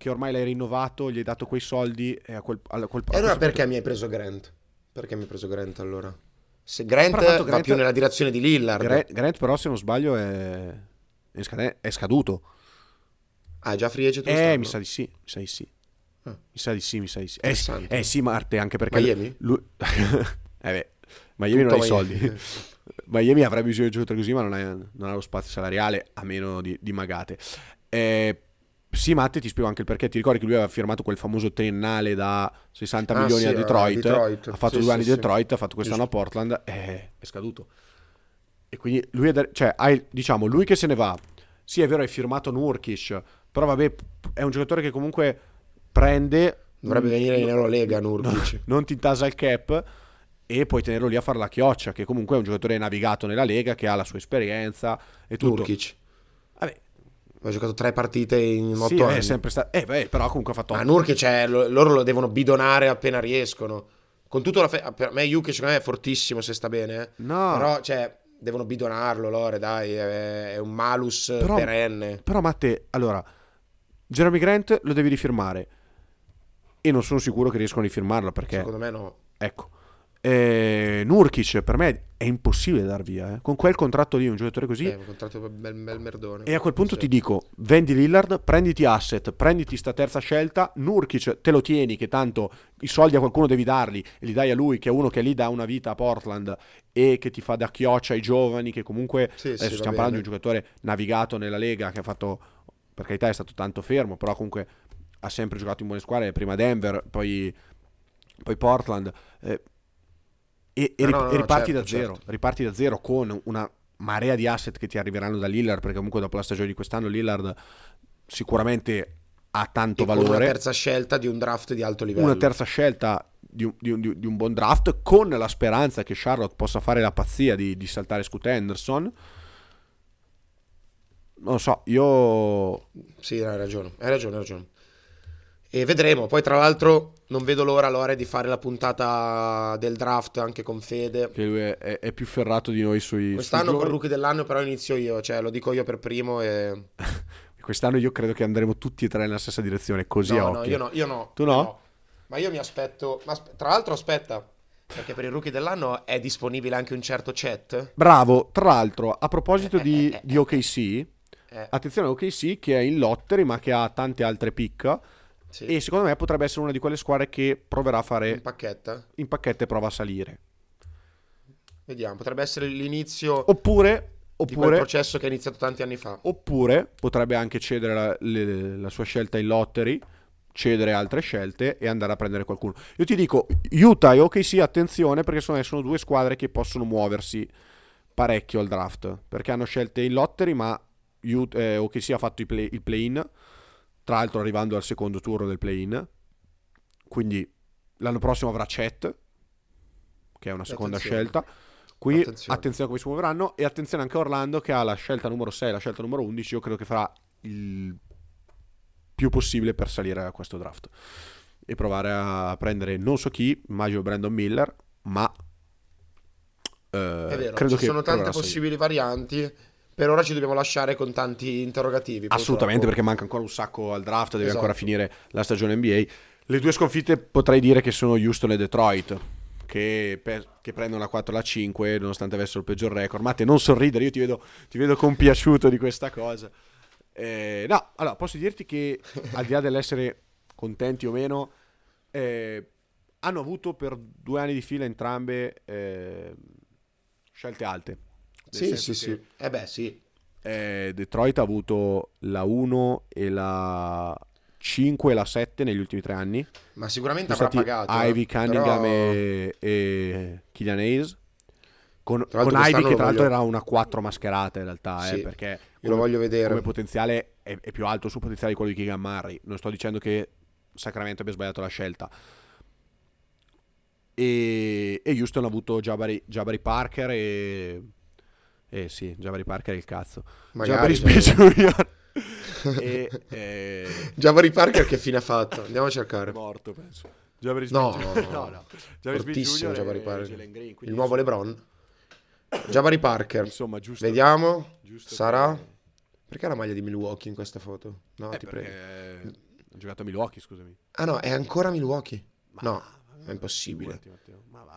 S2: che ormai l'hai rinnovato, gli hai dato quei soldi e a quel, a quel
S1: E allora perché mi hai preso Grant? Perché mi hai preso Grant allora? Se Grant
S2: tanto
S1: va
S2: Grant-
S1: più nella direzione di Lillard.
S2: Grant, Grant però, se non sbaglio, è, è, scaduto.
S1: Ah, è già free agent
S2: Eh, mi sa di sì, mi sa di sì.
S1: Ah.
S2: Mi sa di sì, mi sa di sì. Eh, sì, eh sì, Marte, anche perché...
S1: Miami?
S2: Lui... [laughs] eh beh, Miami non ha i
S1: Tutto
S2: soldi.
S1: Miami. [laughs]
S2: Miami avrebbe bisogno di giocatori così, ma non ha, non ha lo spazio salariale, a meno di, di magate. Eh, sì, Matte, ti spiego anche il perché. Ti ricordi che lui aveva firmato quel famoso triennale da 60
S1: Ah,
S2: milioni
S1: sì,
S2: a
S1: a
S2: Detroit.
S1: Detroit.
S2: Ha fatto
S1: Sì,
S2: due
S1: sì,
S2: anni
S1: sì.
S2: di Detroit, ha fatto quest'anno a Portland, eh, è scaduto. E quindi lui è, da- cioè, hai, diciamo, lui che se ne va. Sì, è vero, hai firmato Nurkic, però vabbè, è un giocatore che comunque prende...
S1: Dovrebbe venire in Eurolega Nurkic. [laughs]
S2: non ti intasa il cap e puoi tenerlo lì a fare la chioccia, che comunque è un giocatore navigato nella Lega, che ha la sua esperienza e tutto.
S1: Nurkic. Ha giocato tre partite in otto
S2: sì,
S1: anni.
S2: è sempre stato... Eh, beh, però comunque ha fatto...
S1: Ma Nurkic è, lo- loro lo devono bidonare appena riescono. Con tutto la fe- per me Jukic secondo me è fortissimo se sta bene. eh.
S2: No,
S1: Però, cioè, devono bidonarlo, Lore, dai, è, un malus
S2: Però-
S1: perenne.
S2: però Matte, allora, Jeremy Grant lo devi rifirmare e non sono sicuro che riescano a rifirmarlo perché,
S1: Secondo me no.
S2: ecco, eh, Nurkic per me è impossibile dar via, eh. con quel contratto lì, un giocatore così...
S1: È un contratto bel, bel merdone.
S2: E a quel punto
S1: Sì.
S2: ti dico, vendi Lillard, prenditi asset, prenditi sta terza scelta, Nurkic te lo tieni che tanto i soldi a qualcuno devi darli e li dai a lui che è uno che lì dà una vita a Portland e che ti fa da chioccia ai giovani che comunque
S1: Sì, sì,
S2: adesso
S1: va
S2: stiamo parlando di
S1: bene.
S2: un giocatore navigato nella Lega che ha fatto per carità è stato tanto fermo, però comunque ha sempre giocato in buone squadre, prima Denver, poi, poi Portland eh, e, e
S1: Ah, no, no,
S2: e riparti
S1: certo,
S2: da zero,
S1: certo.
S2: riparti da zero con una marea di asset che ti arriveranno da Lillard perché comunque dopo la stagione di quest'anno Lillard sicuramente ha tanto
S1: E
S2: valore
S1: una terza scelta di un draft di alto livello.
S2: una terza scelta di un, di un- di un- di un buon draft con la speranza che Charlotte possa fare la pazzia di, di saltare Scoot Henderson non lo so io
S1: Sì, hai ragione, hai ragione, hai ragione. E vedremo. Poi, tra l'altro, non vedo l'ora, Lore, di fare la puntata del draft anche con Fede.
S2: che lui è, è- è più ferrato di noi sui
S1: Quest'anno con
S2: giovani.
S1: rookie dell'anno, però inizio io, cioè lo dico io per primo. E... [laughs]
S2: quest'anno io credo che andremo tutti e tre nella stessa direzione così a
S1: No, no,
S2: occhio
S1: io no, io no.
S2: Tu
S1: io
S2: no?
S1: Ma io mi aspetto. ma tra l'altro, aspetta, perché per il rookie dell'anno è disponibile anche un certo chat.
S2: bravo tra l'altro a proposito
S1: Eh,
S2: di,
S1: eh, eh,
S2: di OKC
S1: Eh,
S2: attenzione a OKC che è in lottery ma che ha tante altre pick
S1: sì.
S2: e secondo me potrebbe essere una di quelle squadre che proverà a fare
S1: pacchetto.
S2: in pacchetto e prova a salire
S1: Vediamo, potrebbe essere l'inizio
S2: oppure oppure
S1: processo che è iniziato tanti anni fa.
S2: Oppure potrebbe anche cedere la, le- la sua scelta in lottery, cedere altre scelte e andare a prendere qualcuno. Io ti dico, Utah e OKC, attenzione perché me sono due squadre che possono muoversi parecchio al draft, perché hanno scelte in lottery, ma Ut- eh, OKC ha fatto play- il play-in, tra l'altro arrivando al secondo turno del play-in, quindi l'anno prossimo avrà Chet, che è una seconda
S1: Attenzione.
S2: scelta. Qui
S1: Attenzione.
S2: attenzione. a come si muoveranno e attenzione anche a Orlando che ha la scelta numero 6 e la scelta numero 11. Io credo che farà il più possibile per salire a questo draft e provare a prendere non so chi, immagino Brandon Miller, ma eh,
S1: È vero,
S2: credo
S1: ci
S2: che
S1: sono tante possibili varianti. Per ora ci dobbiamo lasciare con tanti interrogativi.
S2: Assolutamente,
S1: purtroppo.
S2: perché manca ancora un sacco al draft, deve
S1: Esatto.
S2: ancora finire la stagione NBA. Le due sconfitte potrei dire che sono Houston e Detroit, che, per- che prendono la 4 la 5 nonostante avessero il peggior record. Matte, non sorridere, io ti vedo, ti vedo compiaciuto di questa cosa. Eh, no, allora, posso dirti che al di là dell'essere contenti o meno, eh, hanno avuto per due anni di fila entrambe eh, scelte alte.
S1: Sì, sì, sì. Eh beh, sì.
S2: eh, Detroit ha avuto la 1 e la 5 e la 7 negli ultimi tre anni.
S1: Ma sicuramente
S2: Sono
S1: avrà pagato. eh.
S2: Ivy, Cunningham
S1: Però-
S2: e, e Killian Hayes. Con, con Ivy che tra l'altro
S1: voglio-
S2: era una 4 mascherata in realtà, eh,
S1: Sì,
S2: perché
S1: Io lo
S2: come-
S1: voglio vedere.
S2: come potenziale è, è più alto sul potenziale di quello di Keegan Murray. Non sto dicendo che Sacramento abbia sbagliato la scelta. E, e Houston ha avuto Jabari, Jabari Parker e... Eh sì, Jabari Parker è il cazzo.
S1: Magari,
S2: Jabari
S1: Jabari.
S2: Jr. [laughs] e... e...
S1: Jabari Parker che fine ha fatto? Andiamo a
S2: È
S1: cercare.
S2: morto, penso. Jabari Smith
S1: No, no, no.
S2: no, Jabari Smith.
S1: Jabari Parker.
S2: Green,
S1: Il nuovo LeBron. Jabari Parker.
S2: Insomma, giusto.
S1: Vediamo.
S2: giusto
S1: Sarà?
S2: che-
S1: Perché ha la maglia di Milwaukee in questa foto? No,
S2: Eh,
S1: ti prego.
S2: ha giocato a Milwaukee, scusami.
S1: Ah no, è ancora Milwaukee.
S2: Ma
S1: No, è impossibile.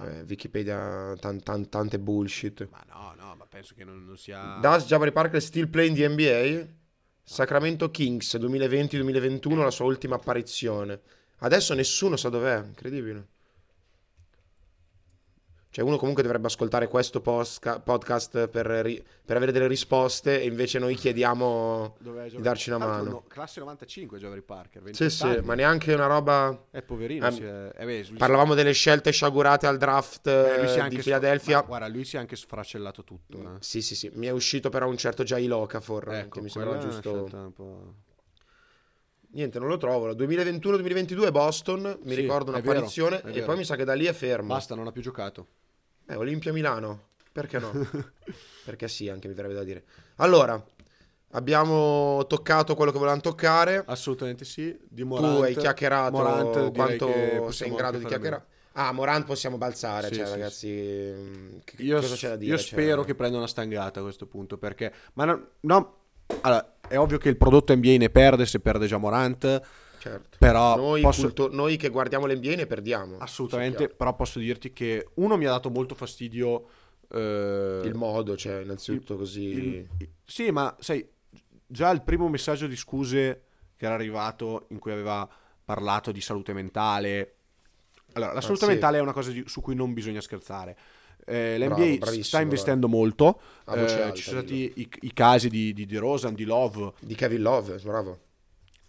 S1: Eh, Wikipedia, tan- tan- tante bullshit.
S2: Ma no, no, ma penso che non, non sia...
S1: Does Jabari Parker still play in the NBA? Sacramento Kings 2020-2021, la sua ultima apparizione. Adesso nessuno sa dov'è, incredibile. Cioè uno comunque dovrebbe ascoltare questo posca- podcast per, ri- per avere delle risposte e invece noi chiediamo
S2: Dov'è
S1: di darci una mano.
S2: no, classe 95 Jabari Parker,
S1: Sì,
S2: 28
S1: sì, ma neanche una roba...
S2: Eh, poverino,
S1: Eh,
S2: si è... eh, beh,
S1: Parlavamo delle scelte sciagurate al draft
S2: eh, si è
S1: di
S2: sfra-
S1: Philadelphia.
S2: ma guarda, lui si è anche sfracellato tutto. eh.
S1: Sì, sì, sì. Mi è uscito però un certo Jai Locafor,
S2: Ecco,
S1: che mi sembrava
S2: è
S1: giusto... Niente, non lo trovo. 2021-2022 Boston, mi
S2: Sì,
S1: ricordo
S2: è vero,
S1: un'apparizione
S2: è
S1: e
S2: vero.
S1: poi mi sa che da lì è fermo.
S2: Basta, non ha più giocato.
S1: Eh, Olimpia Milano, perché no? [laughs] perché sì, anche mi verrebbe da dire. Allora, abbiamo toccato quello che volevamo toccare.
S2: Assolutamente sì. Di Morant,
S1: tu hai chiacchierato
S2: Morant,
S1: quanto sei in grado di chiacchierare. Ah, Morant possiamo balzare,
S2: Sì,
S1: cioè
S2: sì,
S1: ragazzi, che-
S2: Io,
S1: cosa c'è da dire?
S2: io
S1: Cioè,
S2: spero che prenda una stangata a questo punto perché ma no, no, allora, è ovvio che il prodotto NBA ne perde se perde già Morant
S1: certo.
S2: però
S1: Noi,
S2: posso,
S1: culto- noi che guardiamo l'NBA ne perdiamo.
S2: assolutamente però posso dirti che uno mi ha dato molto fastidio eh.
S1: Il modo, cioè, innanzitutto così...
S2: il- il- sì ma sai già il primo messaggio di scuse che era arrivato in cui aveva parlato di salute mentale allora la
S1: Ah,
S2: salute
S1: sì.
S2: mentale è una cosa di- su cui non bisogna scherzare eh,
S1: Bravo,
S2: l'NBA
S1: bravissimo,
S2: sta investendo molto
S1: A voce
S2: eh,
S1: alta,
S2: ci sono stati i, i casi di, di DeRozan, di Love
S1: Di Kevin Love, bravo.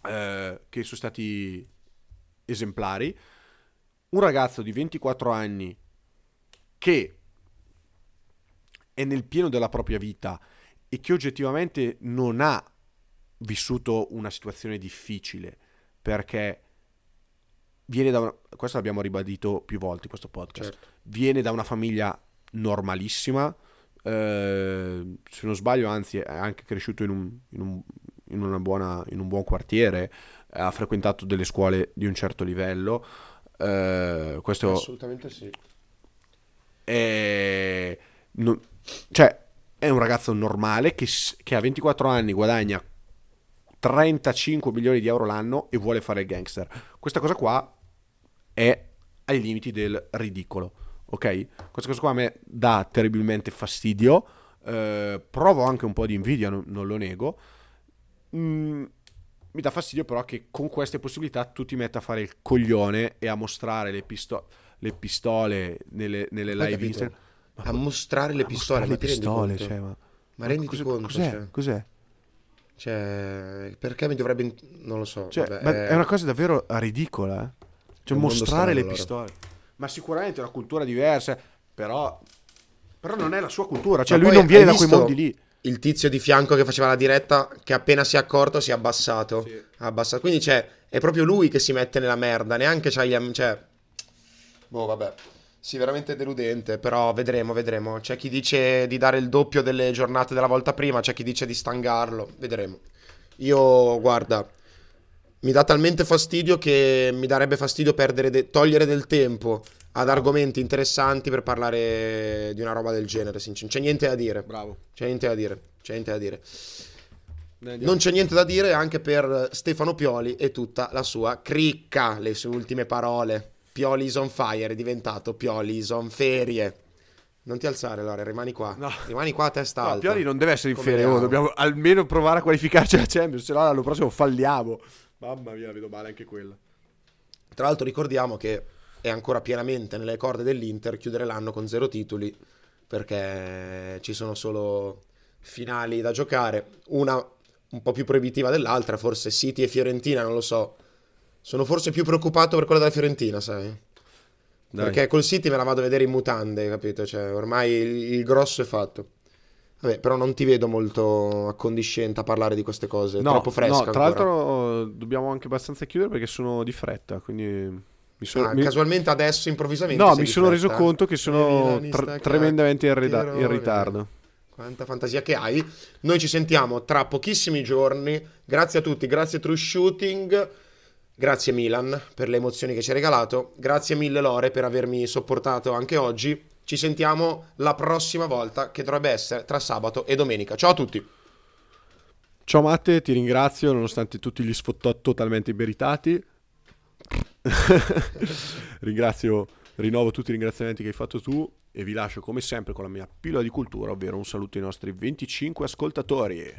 S2: Eh, che sono stati esemplari. Un ragazzo di 24 anni che è nel pieno della propria vita e che oggettivamente non ha vissuto una situazione difficile perché viene da una, questo l'abbiamo ribadito più volte in questo podcast
S1: Certo.
S2: viene da una famiglia normalissima eh, se non sbaglio anzi è anche cresciuto in un, in un- in una buona- in un buon quartiere ha frequentato delle scuole di un certo livello eh, questo
S1: Assolutamente sì.
S2: è, no- cioè, è un ragazzo normale che, che a 24 anni guadagna 35 milioni di euro l'anno e vuole fare il gangster. Questa cosa qua è ai limiti del ridicolo, ok? Questa cosa qua a me dà terribilmente fastidio, eh, provo anche un po' di invidia, non, non lo nego. Mm, mi dà fastidio però che con queste possibilità tu ti metti a fare il coglione e a mostrare le, pisto- le pistole nelle, nelle live? Instagram.
S1: A mostrare le
S2: A
S1: pistole,
S2: mostrare
S1: ma
S2: le pistole, cioè, ma...
S1: Ma renditi
S2: cos'è,
S1: conto,
S2: Cos'è?
S1: cioè.
S2: Cos'è?
S1: Cioè, perché mi dovrebbe... Non lo so.
S2: Cioè,
S1: vabbè,
S2: ma
S1: eh,
S2: è una cosa davvero ridicola. eh. Cioè, mostrare le
S1: allora.
S2: pistole. Ma sicuramente è una cultura diversa, però... Però non è la sua cultura. Cioè,
S1: Ma
S2: lui non viene da quei
S1: visto
S2: mondi lì.
S1: Il tizio di fianco che faceva la diretta, che appena si è accorto si è abbassato.
S2: Sì.
S1: Abbassato. Quindi, cioè, è proprio lui che si mette nella merda. Neanche c'ha gli... Cioè... Boh, vabbè. Sì, veramente deludente, però vedremo, vedremo. C'è chi dice di dare il doppio delle giornate della volta prima, c'è chi dice di stangarlo, vedremo. Io, guarda, mi dà talmente fastidio che mi darebbe fastidio perdere de- togliere del tempo ad argomenti interessanti per parlare di una roba del genere, sincer- C'è niente da dire,
S2: Bravo.
S1: c'è niente da dire, c'è niente da dire. Non c'è niente da dire anche per Stefano Pioli e tutta la sua cricca, le sue ultime parole. Pioli is on fire, è diventato Pioli is on ferie. Non ti alzare, Lore, rimani qua.
S2: No.
S1: Rimani qua a testa
S2: No,
S1: alta.
S2: Pioli non deve essere in ferie, oh, dobbiamo almeno provare a qualificarci alla Champions, se no l'anno prossimo falliamo. Mamma mia, vedo male anche quella.
S1: Tra l'altro ricordiamo che è ancora pienamente nelle corde dell'Inter chiudere l'anno con zero titoli perché ci sono solo finali da giocare, una un po' più proibitiva dell'altra, forse City e Fiorentina, non lo so. Sono forse più preoccupato per quella della Fiorentina, sai?
S2: Dai.
S1: Perché col City me la vado a vedere in mutande, capito? Cioè, ormai il, il grosso è fatto. Vabbè, però non ti vedo molto accondiscente a parlare di queste cose,
S2: No,
S1: troppo fresca
S2: no, tra l'altro dobbiamo anche abbastanza chiudere perché sono di fretta, quindi mi sono...
S1: Ah,
S2: mi-
S1: casualmente adesso improvvisamente
S2: No, mi sono reso
S1: fretta?
S2: conto che sono tre- tremendamente in, rida- in ritardo.
S1: Quanta fantasia che hai. Noi ci sentiamo tra pochissimi giorni. Grazie a tutti, grazie True Shooting. Grazie Milan per le emozioni che ci hai regalato. Grazie mille Lore per avermi sopportato anche oggi. Ci sentiamo la prossima volta, che dovrebbe essere tra sabato e domenica. Ciao a tutti.
S2: Ciao Matte, ti ringrazio nonostante tutti gli sfottò totalmente iberitati. [laughs] Ringrazio, rinnovo tutti i ringraziamenti che hai fatto tu e vi lascio come sempre con la mia pillola di cultura, ovvero un saluto ai nostri 25 ascoltatori.